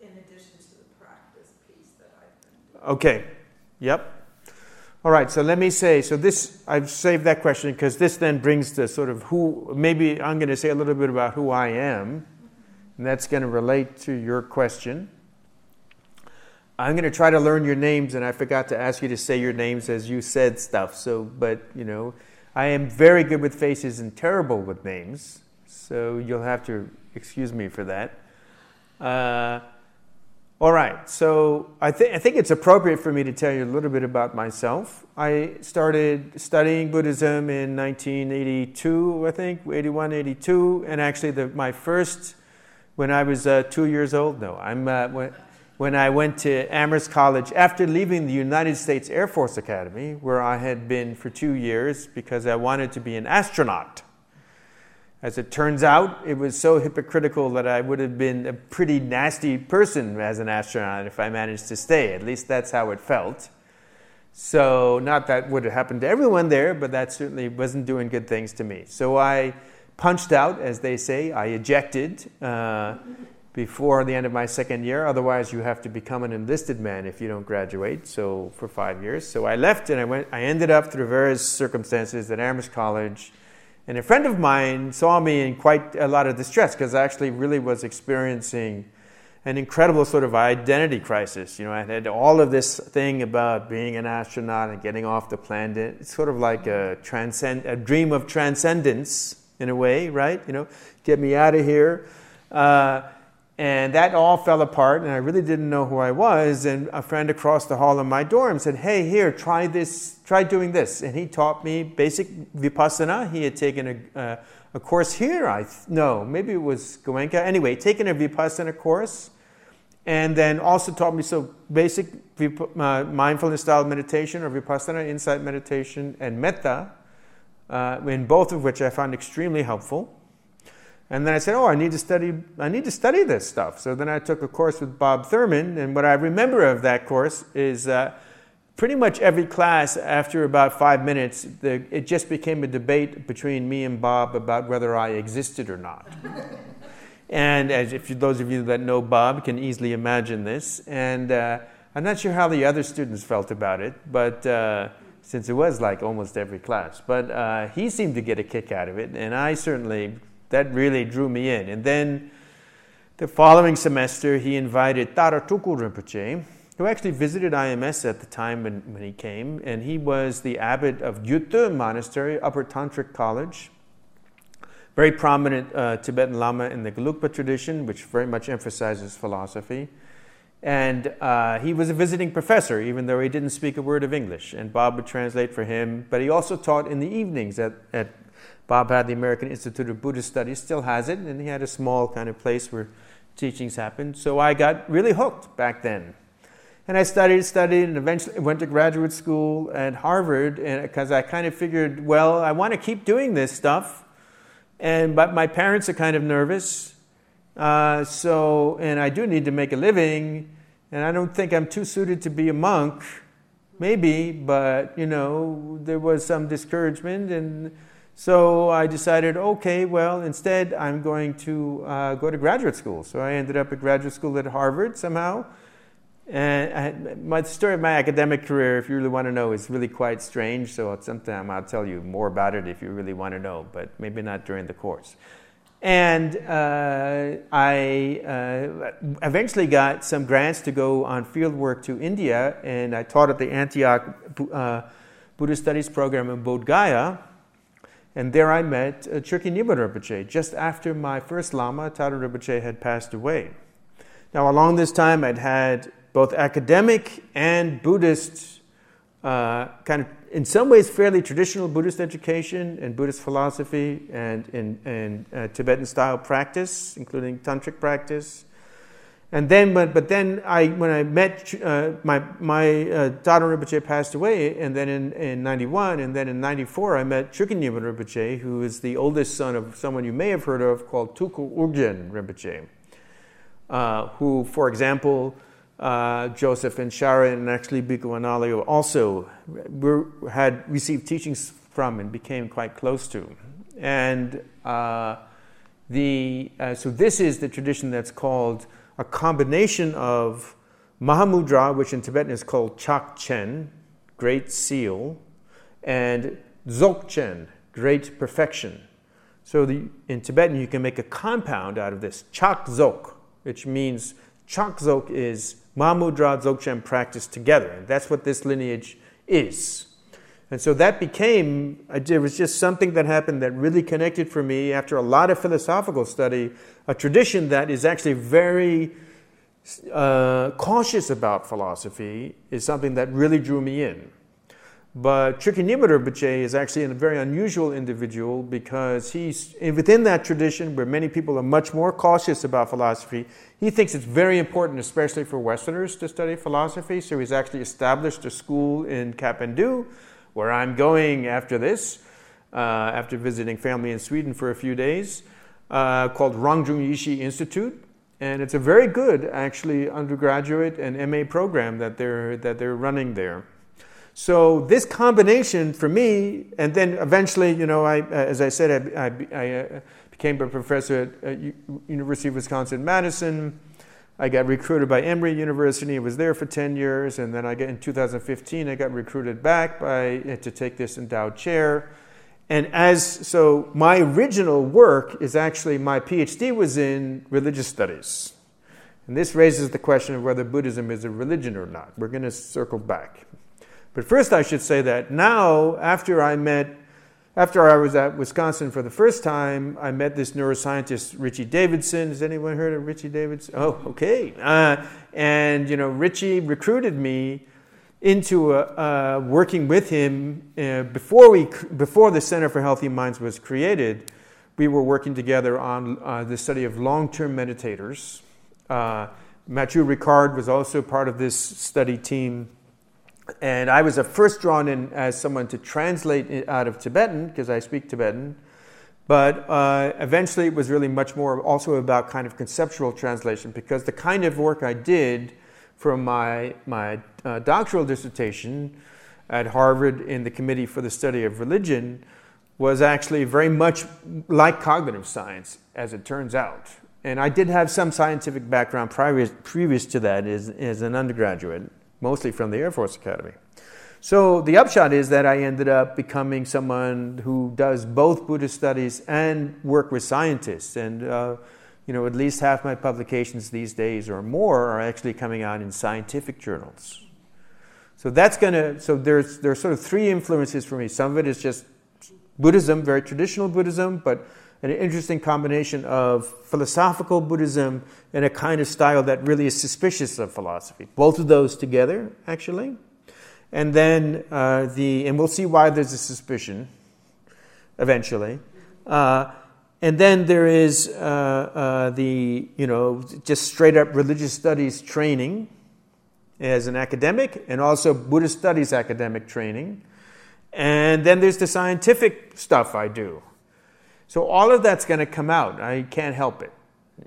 in addition to the practice piece that I've been doing. Okay. Yep. All right. So let me say. So this I've saved that question because this then brings the sort of who. Maybe I'm going to say a little bit about who I am, and that's going to relate to your question. I'm going to try to learn your names, and I forgot to ask you to say your names as you said stuff. So, but you know, I am very good with faces and terrible with names. So you'll have to excuse me for that. Uh, all right, so I, th- I think it's appropriate for me to tell you a little bit about myself. I started studying Buddhism in 1982, I think, 81, 82, and actually the, my first, when I was uh, two years old, no, I'm, uh, when, when I went to Amherst College after leaving the United States Air Force Academy, where I had been for two years because I wanted to be an astronaut. As it turns out, it was so hypocritical that I would have been a pretty nasty person as an astronaut if I managed to stay. At least that's how it felt. So, not that would have happened to everyone there, but that certainly wasn't doing good things to me. So, I punched out, as they say, I ejected uh, before the end of my second year. Otherwise, you have to become an enlisted man if you don't graduate. So, for five years. So, I left and I went, I ended up through various circumstances at Amherst College. And a friend of mine saw me in quite a lot of distress because I actually really was experiencing an incredible sort of identity crisis. You know, I had all of this thing about being an astronaut and getting off the planet. It's sort of like a transcend, a dream of transcendence in a way, right? You know, get me out of here. Uh, and that all fell apart, and I really didn't know who I was. And a friend across the hall in my dorm said, Hey, here, try this, try doing this. And he taught me basic vipassana. He had taken a, uh, a course here. I th- No, maybe it was Goenka. Anyway, taken a vipassana course. And then also taught me so basic vip- uh, mindfulness style meditation or vipassana, insight meditation, and metta, uh, in both of which I found extremely helpful. And then I said, "Oh, I need to study. I need to study this stuff." So then I took a course with Bob Thurman, and what I remember of that course is uh, pretty much every class. After about five minutes, the, it just became a debate between me and Bob about whether I existed or not. and as if you, those of you that know Bob can easily imagine this, and uh, I'm not sure how the other students felt about it, but. Uh, since it was like almost every class, but uh, he seemed to get a kick out of it, and I certainly that really drew me in. And then the following semester, he invited Tara Tulku Rinpoche, who actually visited IMS at the time when, when he came, and he was the abbot of Gyuto Monastery, Upper Tantric College. Very prominent uh, Tibetan Lama in the Gelugpa tradition, which very much emphasizes philosophy. And uh, he was a visiting professor, even though he didn't speak a word of English. And Bob would translate for him. But he also taught in the evenings at, at Bob had the American Institute of Buddhist Studies, still has it, and he had a small kind of place where teachings happened. So I got really hooked back then. And I studied, studied, and eventually went to graduate school at Harvard because I kind of figured, well, I want to keep doing this stuff, and but my parents are kind of nervous, uh, so and I do need to make a living, and I don't think I'm too suited to be a monk, maybe, but you know there was some discouragement, and so I decided, okay, well, instead I'm going to uh, go to graduate school. So I ended up at graduate school at Harvard somehow and I, my story of my academic career, if you really want to know, is really quite strange. So sometime I'll tell you more about it if you really want to know, but maybe not during the course. And uh, I uh, eventually got some grants to go on field work to India, and I taught at the Antioch uh, Buddhist Studies program in Bodh Gaya. And there I met uh, Chökyi Nyima Rinpoche just after my first Lama, Tado Rinpoche, had passed away. Now, along this time, I'd had both academic and Buddhist, uh, kind of in some ways fairly traditional Buddhist education and Buddhist philosophy and in, in uh, Tibetan style practice, including tantric practice. And then, but, but then I, when I met uh, my, my uh, Tado Rinpoche passed away, and then in, in 91, and then in 94, I met Chökyi Nyima Rinpoche, who is the oldest son of someone you may have heard of called Tulku Urgyen Rinpoche, uh, who, for example, uh, Joseph and Sharon and actually Bhikkhu Analayo also were, had received teachings from and became quite close to. And uh, the, uh, so this is the tradition that's called a combination of Mahamudra, which in Tibetan is called Chak Chen, great seal, and Dzogchen, great perfection. So the, in Tibetan, you can make a compound out of this, Chak Dzog, which means Chak Dzog is Mahamudra, Dzogchen practice together. And that's what this lineage is. And so that became, it was just something that happened that really connected for me after a lot of philosophical study, a tradition that is actually very uh, cautious about philosophy is something that really drew me in. But Nyima Rinpoche is actually a very unusual individual because he's within that tradition where many people are much more cautious about philosophy. He thinks it's very important, especially for Westerners, to study philosophy. So he's actually established a school in Kathmandu, where I'm going after this, uh, after visiting family in Sweden for a few days, uh, called Rangjung Yeshe Institute. And it's a very good, actually, undergraduate and MA program that they're, that they're running there. So this combination for me, and then eventually, you know, I, uh, as I said, I, I, I uh, became a professor at uh, University of Wisconsin-Madison. I got recruited by Emory University. I was there for 10 years, and then I got in 2015. I got recruited back by eh, to take this endowed chair. And as so, my original work is actually my PhD was in religious studies, and this raises the question of whether Buddhism is a religion or not. We're going to circle back. But first, I should say that now, after I met, after I was at Wisconsin for the first time, I met this neuroscientist, Richie Davidson. Has anyone heard of Richie Davidson? Oh, okay. Uh, and, you know, Richie recruited me into uh, working with him uh, before, we, before the Center for Healthy Minds was created. We were working together on uh, the study of long term meditators. Uh, Mathieu Ricard was also part of this study team. And I was first drawn in as someone to translate out of Tibetan, because I speak Tibetan. But uh, eventually it was really much more also about kind of conceptual translation, because the kind of work I did for my, my uh, doctoral dissertation at Harvard in the Committee for the Study of Religion was actually very much like cognitive science, as it turns out. And I did have some scientific background previous, previous to that as, as an undergraduate mostly from the Air Force Academy. So the upshot is that I ended up becoming someone who does both Buddhist studies and work with scientists. And uh, you know, at least half my publications these days or more are actually coming out in scientific journals. So that's gonna. So there's there's sort of three influences for me. Some of it is just Buddhism, very traditional Buddhism, but an interesting combination of philosophical Buddhism and a kind of style that really is suspicious of philosophy. Both of those together, actually. And then uh, the, and we'll see why there's a suspicion eventually. Uh, and then there is uh, uh, the, you know, just straight up religious studies training as an academic, and also Buddhist studies academic training. And then there's the scientific stuff I do. So all of that's going to come out. I can't help it.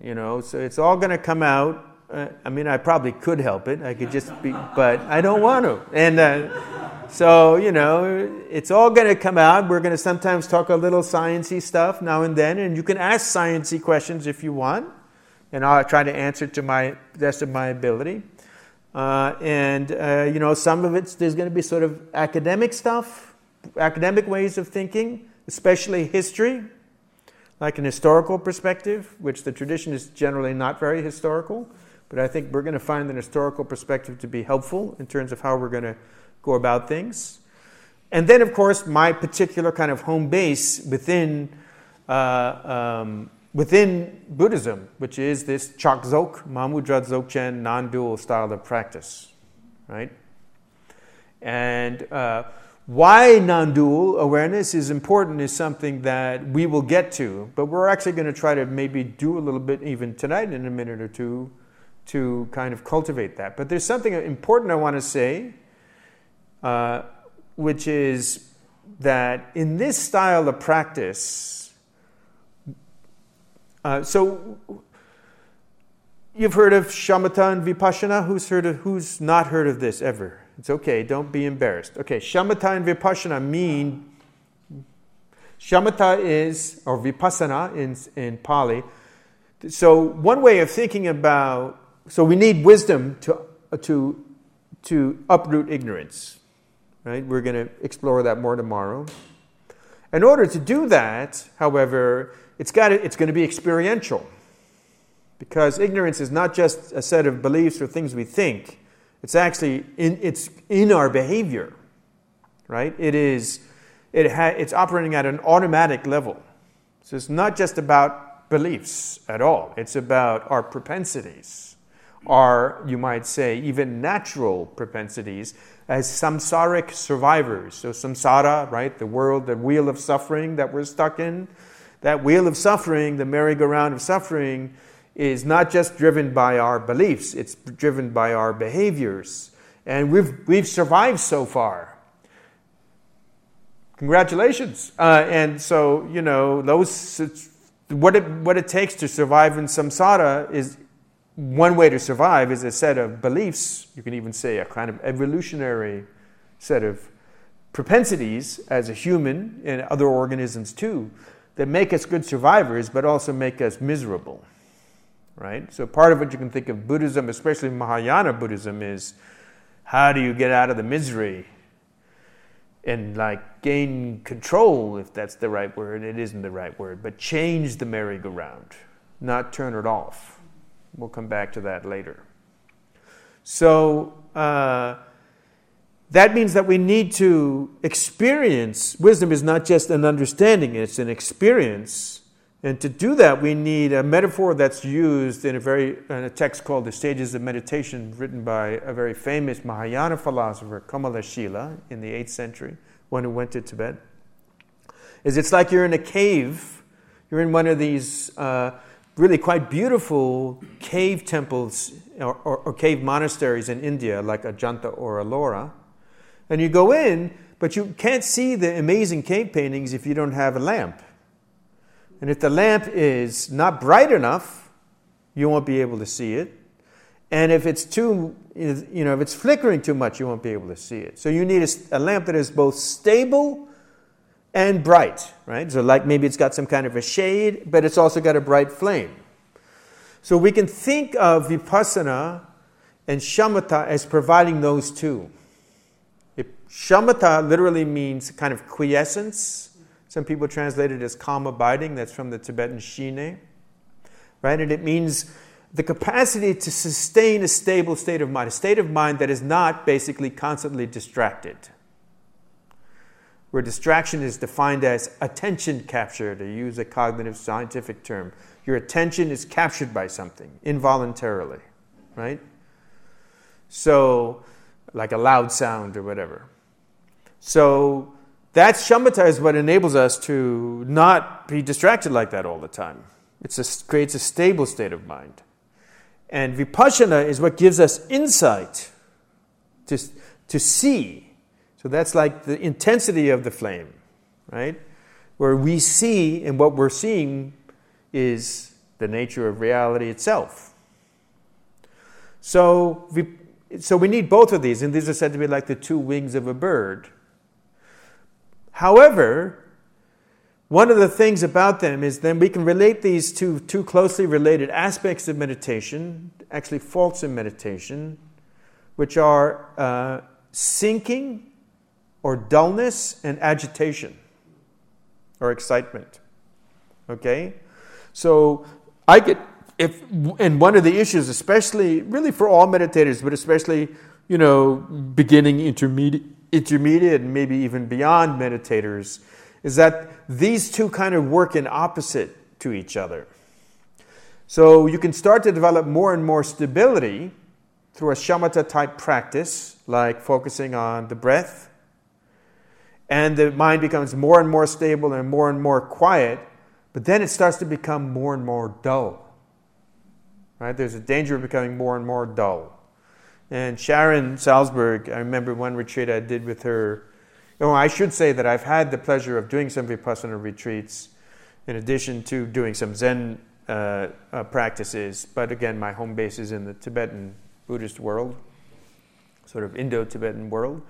You know, so it's all going to come out. Uh, I mean, I probably could help it. I could just be, but I don't want to. And uh, so, you know, it's all going to come out. We're going to sometimes talk a little sciencey stuff now and then, and you can ask sciencey questions if you want, and I'll try to answer to my best of my ability. Uh, and uh, you know, some of it there's going to be sort of academic stuff, academic ways of thinking, especially history like an historical perspective, which the tradition is generally not very historical, but I think we're going to find an historical perspective to be helpful in terms of how we're going to go about things. And then, of course, my particular kind of home base within, uh, um, within Buddhism, which is this Chakdzok, Mahamudra Dzogchen non dual style of practice, right? And uh, why non dual awareness is important is something that we will get to, but we're actually going to try to maybe do a little bit even tonight in a minute or two to kind of cultivate that. But there's something important I want to say, uh, which is that in this style of practice, uh, so you've heard of shamatha and vipassana. Who's heard of? Who's not heard of this ever? It's okay, don't be embarrassed. Okay, shamatha and vipassana mean shamatha is, or vipassana in, in Pali. So, one way of thinking about, so we need wisdom to, to, to uproot ignorance. Right? We're going to explore that more tomorrow. In order to do that, however, it's, got to, it's going to be experiential. Because ignorance is not just a set of beliefs or things we think, it's actually in, it's in our behavior, right? It is, it ha, it's operating at an automatic level. So it's not just about beliefs at all. It's about our propensities, our, you might say, even natural propensities as samsaric survivors. So samsara, right? The world, the wheel of suffering that we're stuck in. That wheel of suffering, the merry-go-round of suffering, is not just driven by our beliefs, it's driven by our behaviors. And we've, we've survived so far. Congratulations. Uh, and so, you know, those, what it, what it takes to survive in samsara is one way to survive is a set of beliefs, you can even say a kind of evolutionary set of propensities as a human and other organisms too, that make us good survivors but also make us miserable right? So part of what you can think of Buddhism, especially Mahayana Buddhism, is how do you get out of the misery and like gain control, if that's the right word. It isn't the right word, but change the merry-go-round, not turn it off. We'll come back to that later. So uh, that means that we need to experience. Wisdom is not just an understanding; it's an experience and to do that, we need a metaphor that's used in a very in a text called The Stages of Meditation, written by a very famous Mahayana philosopher, Kamalashila, in the 8th century, one who went to Tibet. Is it's like you're in a cave, you're in one of these uh, really quite beautiful cave temples or, or, or cave monasteries in India, like Ajanta or Ellora, and you go in, but you can't see the amazing cave paintings if you don't have a lamp. And if the lamp is not bright enough, you won't be able to see it. And if it's too, you know, if it's flickering too much, you won't be able to see it. So you need a, a lamp that is both stable and bright, right? So, like maybe it's got some kind of a shade, but it's also got a bright flame. So we can think of vipassana and shamatha as providing those two. Shamatha literally means kind of quiescence, some people translate it as calm abiding. That's from the Tibetan Shine. Right? And it means the capacity to sustain a stable state of mind, a state of mind that is not basically constantly distracted. Where distraction is defined as attention capture, to use a cognitive scientific term. Your attention is captured by something involuntarily, right? So, like a loud sound or whatever. So, that shamatha is what enables us to not be distracted like that all the time. It creates a stable state of mind. And vipassana is what gives us insight to, to see. So that's like the intensity of the flame, right? Where we see, and what we're seeing is the nature of reality itself. So so we need both of these, and these are said to be like the two wings of a bird. However, one of the things about them is then we can relate these to two closely related aspects of meditation, actually faults in meditation, which are uh, sinking or dullness and agitation or excitement. Okay? So I get if and one of the issues, especially really for all meditators, but especially, you know, beginning intermediate intermediate and maybe even beyond meditators, is that these two kind of work in opposite to each other. So you can start to develop more and more stability through a shamatha type practice, like focusing on the breath, and the mind becomes more and more stable and more and more quiet, but then it starts to become more and more dull. Right? There's a danger of becoming more and more dull. And Sharon Salzberg, I remember one retreat I did with her no, I should say that I've had the pleasure of doing some Vipassana retreats in addition to doing some Zen uh, uh, practices. But again, my home base is in the Tibetan Buddhist world, sort of Indo Tibetan world.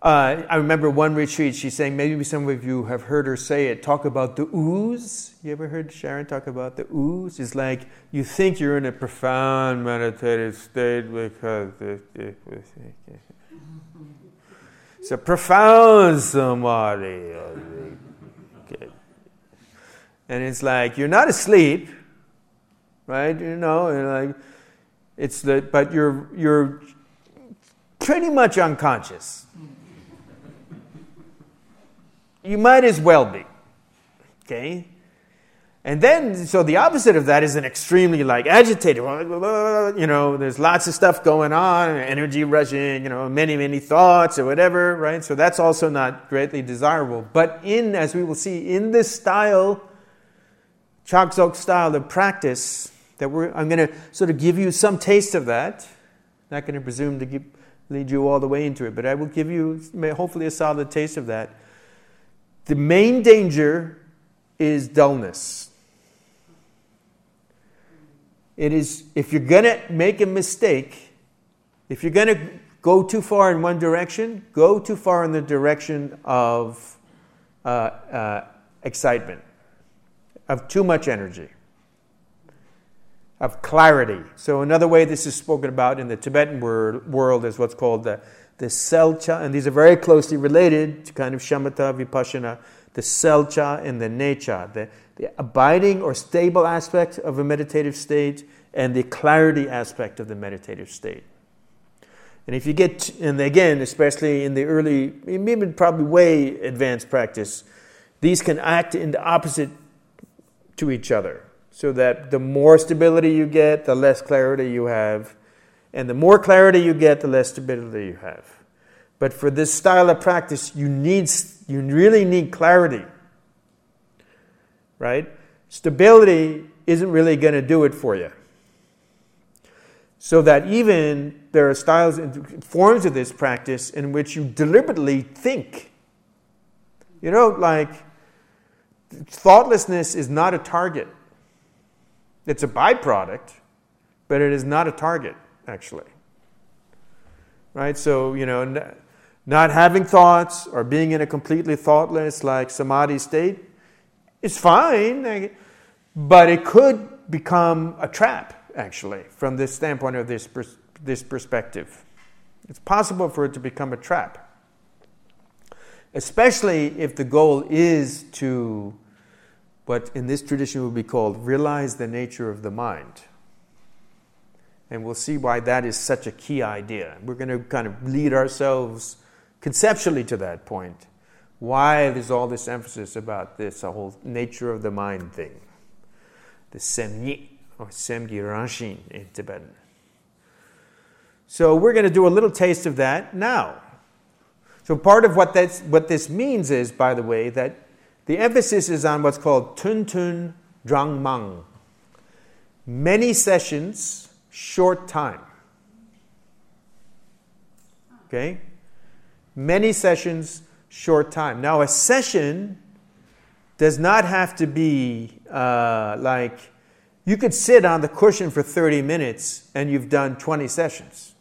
Uh, I remember one retreat, she's saying, maybe some of you have heard her say it, talk about the ooze. You ever heard Sharon talk about the ooze? It's like you think you're in a profound meditative state because. It's a profound samadhi. And it's like you're not asleep, right? You know, and like it's the but you're you're pretty much unconscious. You might as well be. Okay? And then, so the opposite of that is an extremely like agitated, you know, there's lots of stuff going on, energy rushing, you know, many, many thoughts or whatever, right? So that's also not greatly desirable. But in, as we will see, in this style, Chakdzok style of practice, that we're, I'm going to sort of give you some taste of that. Not going to presume to give, lead you all the way into it, but I will give you hopefully a solid taste of that. The main danger is dullness it is, if you're going to make a mistake, if you're going to go too far in one direction, go too far in the direction of uh, uh, excitement, of too much energy, of clarity. So, another way this is spoken about in the Tibetan wor- world is what's called the, the selcha, and these are very closely related to kind of shamatha, vipassana, the selcha and the necha, the, the abiding or stable aspect of a meditative state and the clarity aspect of the meditative state. And if you get, and again, especially in the early, maybe probably way advanced practice, these can act in the opposite to each other. So that the more stability you get, the less clarity you have. And the more clarity you get, the less stability you have. But for this style of practice, you need you really need clarity. Right? Stability isn't really going to do it for you. So that even there are styles and forms of this practice in which you deliberately think. You know, like thoughtlessness is not a target. It's a byproduct, but it is not a target, actually. Right? So, you know, not having thoughts or being in a completely thoughtless, like samadhi state is fine, eh, but it could become a trap actually, from this standpoint of this, pers- this perspective. It's possible for it to become a trap, especially if the goal is to, what in this tradition would be called, realize the nature of the mind. And we'll see why that is such a key idea. We're going to kind of lead ourselves conceptually to that point. Why there's all this emphasis about this, whole nature of the mind thing, the semyi or Semgi Ranshin in Tibetan. So we're going to do a little taste of that now. So part of what that's what this means is, by the way, that the emphasis is on what's called tun tun drang mang. Many sessions, short time. Okay? Many sessions, short time. Now, a session does not have to be uh, like you could sit on the cushion for 30 minutes and you've done 20 sessions.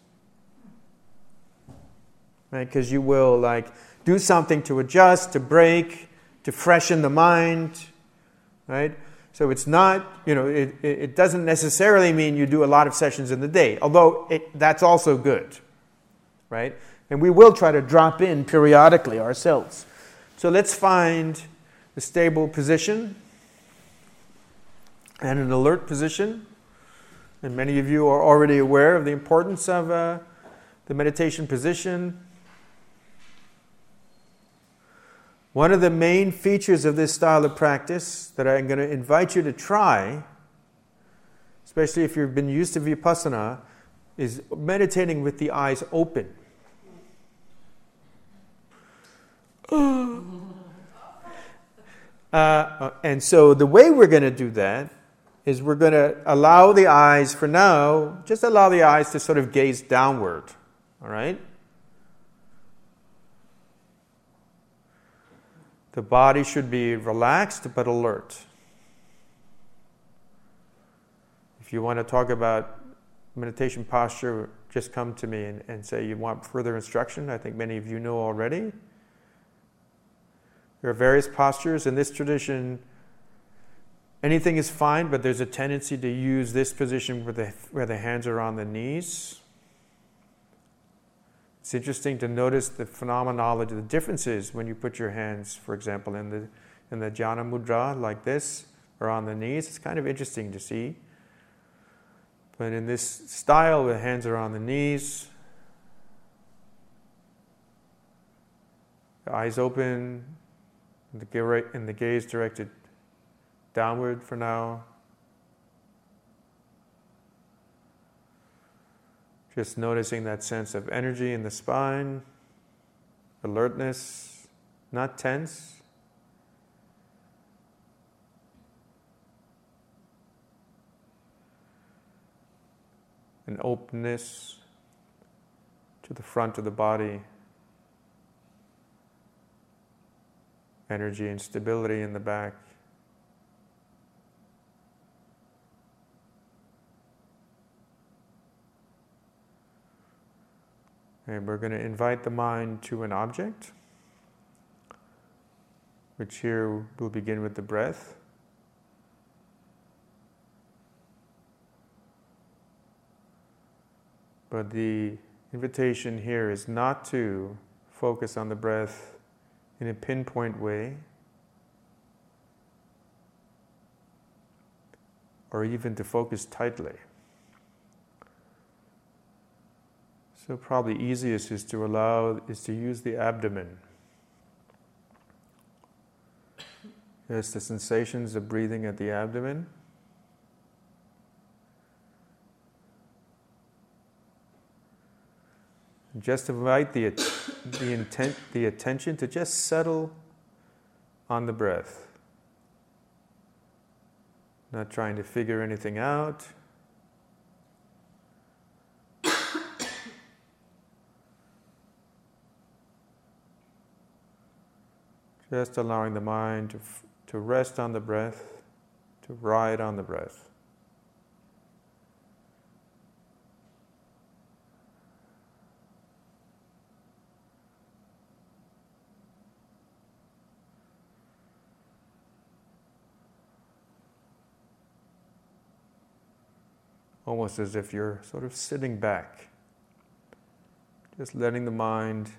Right? Because you will like do something to adjust, to break, to freshen the mind. Right? So it's not, you know, it, it doesn't necessarily mean you do a lot of sessions in the day, although it, that's also good. Right? And we will try to drop in periodically ourselves. So let's find a stable position and an alert position. And many of you are already aware of the importance of uh, the meditation position. One of the main features of this style of practice that I'm going to invite you to try, especially if you've been used to vipassana, is meditating with the eyes open. Uh, and so the way we're going to do that is we're going to allow the eyes, for now, just allow the eyes to sort of gaze downward. All right? The body should be relaxed but alert. If you want to talk about meditation posture, just come to me and, and say you want further instruction. I think many of you know already. There are various postures in this tradition. Anything is fine, but there's a tendency to use this position where the, where the hands are on the knees. It's interesting to notice the phenomenology, the differences when you put your hands, for example, in the, in the jhana mudra like this or on the knees. It's kind of interesting to see. But in this style, the hands are on the knees, the eyes open, the gaze directed downward for now. Just noticing that sense of energy in the spine, alertness, not tense. An openness to the front of the body. energy and stability in the back. And we're going to invite the mind to an object, which here will begin with the breath. But the invitation here is not to focus on the breath in a pinpoint way, or even to focus tightly. So probably easiest is to allow is to use the abdomen. Yes, the sensations of breathing at the abdomen. Just invite the, the, intent, the attention to just settle on the breath. Not trying to figure anything out. Just allowing the mind to, to rest on the breath, to ride on the breath. almost as if you're sort of sitting back, just letting the mind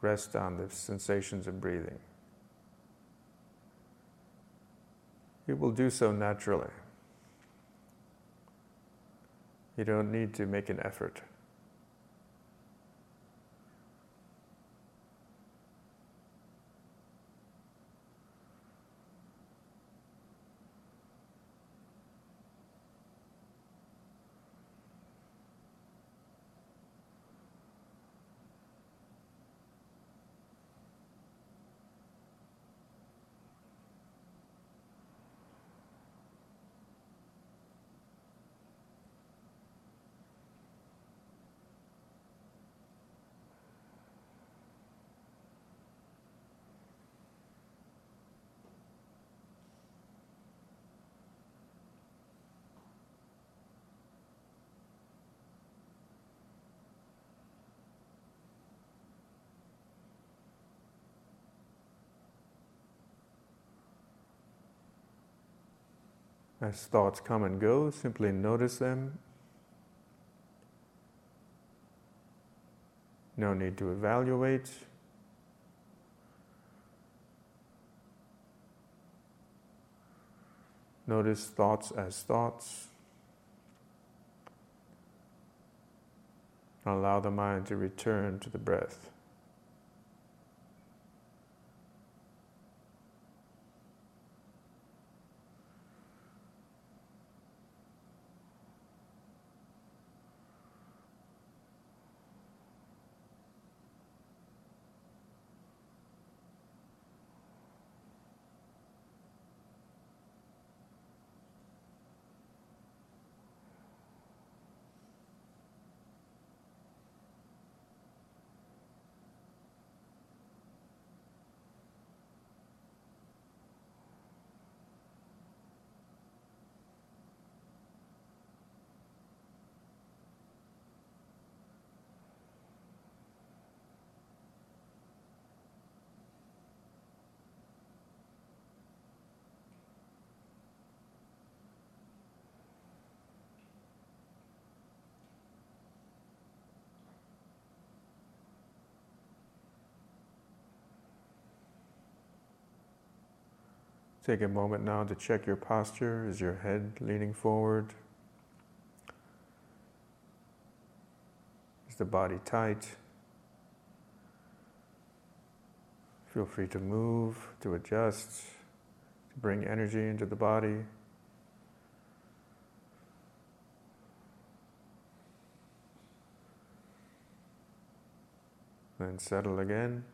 rest on the sensations of breathing. It will do so naturally. You don't need to make an effort. As thoughts come and go, simply notice them. No need to evaluate. Notice thoughts as thoughts. Allow the mind to return to the breath. Take a moment now to check your posture. Is your head leaning forward? Is the body tight? Feel free to move, to adjust, to bring energy into the body. Then settle again.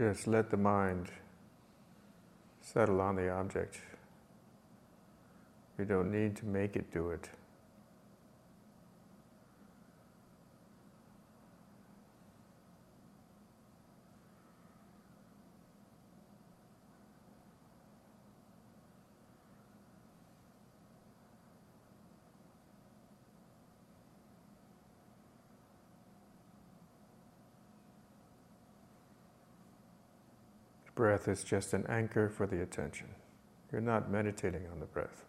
Just let the mind settle on the object. You don't need to make it do it. Breath is just an anchor for the attention. You're not meditating on the breath.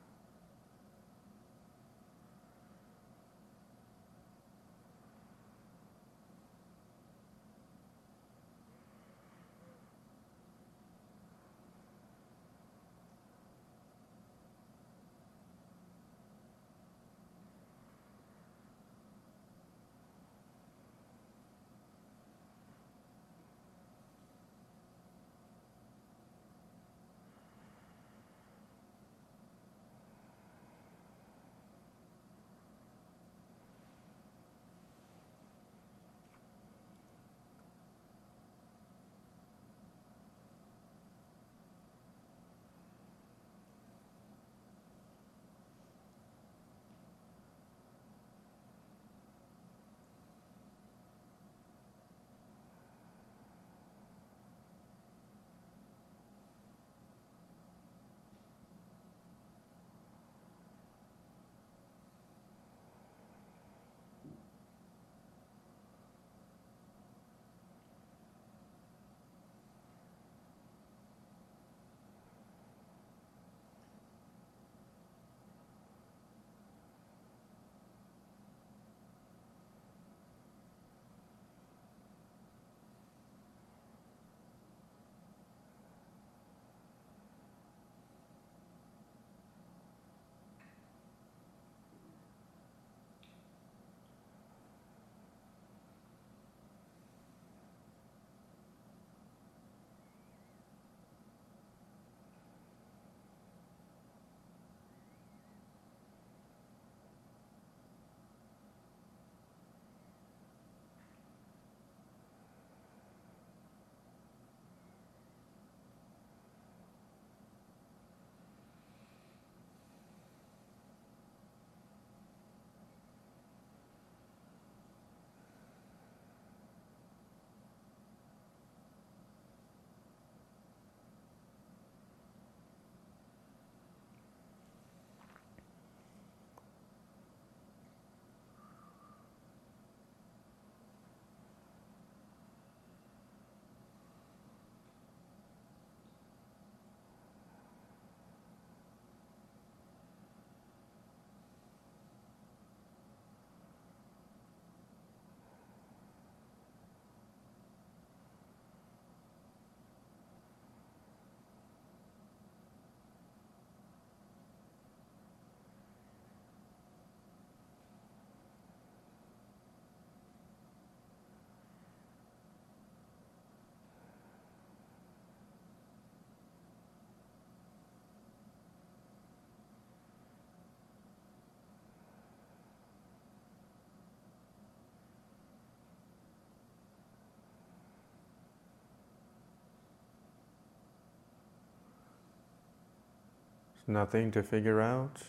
Nothing to figure out,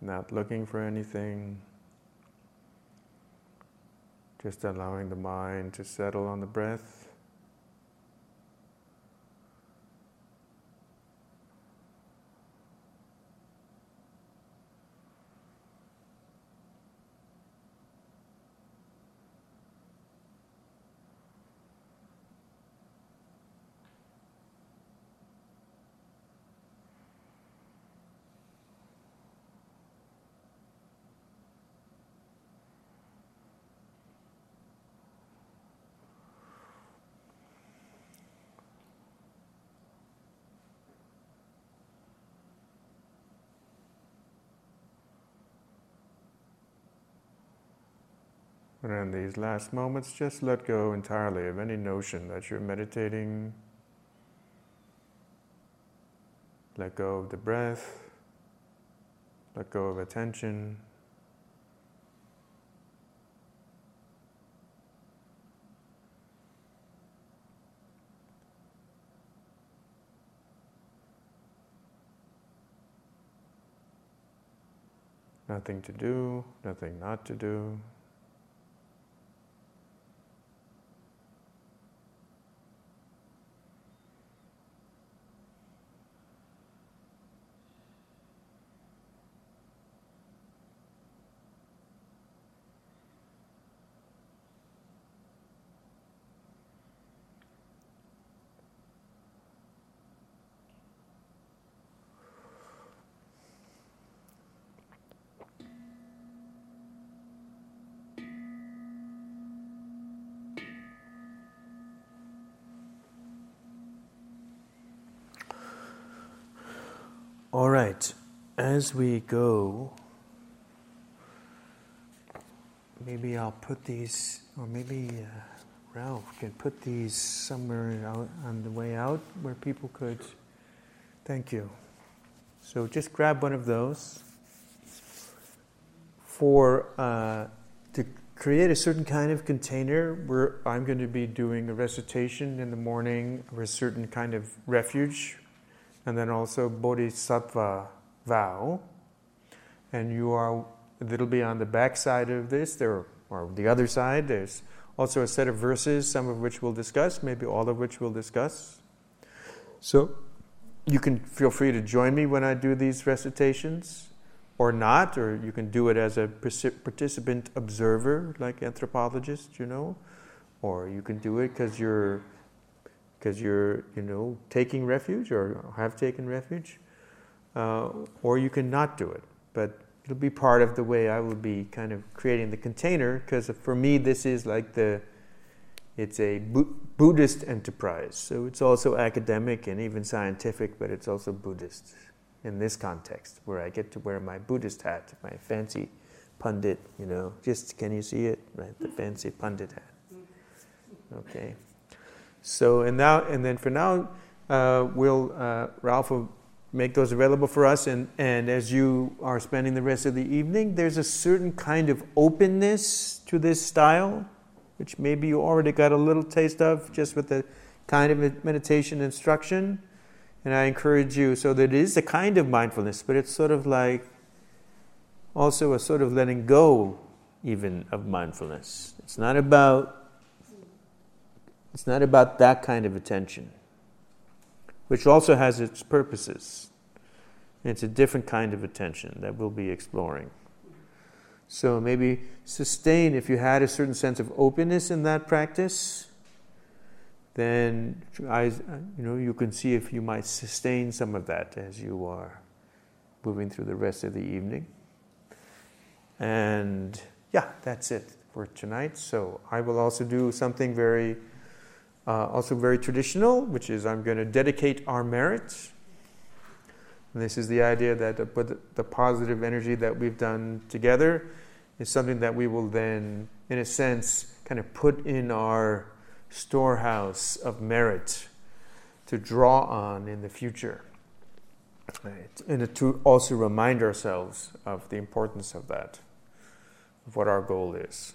not looking for anything, just allowing the mind to settle on the breath. And in these last moments, just let go entirely of any notion that you're meditating. Let go of the breath. Let go of attention. Nothing to do, nothing not to do. All right, as we go, maybe I'll put these, or maybe uh, Ralph can put these somewhere out on the way out where people could. Thank you. So just grab one of those for uh, to create a certain kind of container where I'm going to be doing a recitation in the morning or a certain kind of refuge and then also Bodhisattva vow. And you are, it'll be on the back side of this, there, or the other side, there's also a set of verses, some of which we'll discuss, maybe all of which we'll discuss. So you can feel free to join me when I do these recitations, or not, or you can do it as a participant observer, like anthropologist, you know, or you can do it because you're because you're, you know, taking refuge or have taken refuge, uh, or you can not do it. But it'll be part of the way I will be kind of creating the container, because for me, this is like the, it's a Bu- Buddhist enterprise. So it's also academic and even scientific, but it's also Buddhist in this context, where I get to wear my Buddhist hat, my fancy pundit, you know. Just can you see it? Right, the fancy pundit hat. Okay. So, and now, and then for now, uh, will uh, Ralph will make those available for us. And, and as you are spending the rest of the evening, there's a certain kind of openness to this style, which maybe you already got a little taste of just with the kind of meditation instruction. And I encourage you, so that it is a kind of mindfulness, but it's sort of like also a sort of letting go, even of mindfulness. It's not about it's not about that kind of attention, which also has its purposes. It's a different kind of attention that we'll be exploring. So maybe sustain, if you had a certain sense of openness in that practice, then you know, you can see if you might sustain some of that as you are moving through the rest of the evening. And yeah, that's it for tonight. So I will also do something very uh, also very traditional, which is I'm going to dedicate our merit. And this is the idea that the, the positive energy that we've done together is something that we will then, in a sense, kind of put in our storehouse of merit to draw on in the future. Right. And to also remind ourselves of the importance of that, of what our goal is.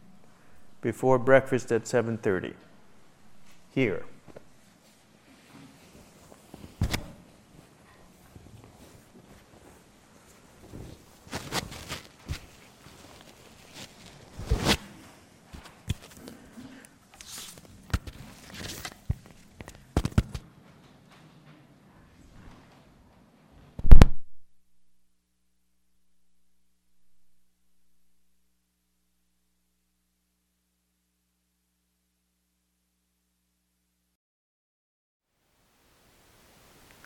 before breakfast at 7:30. Here.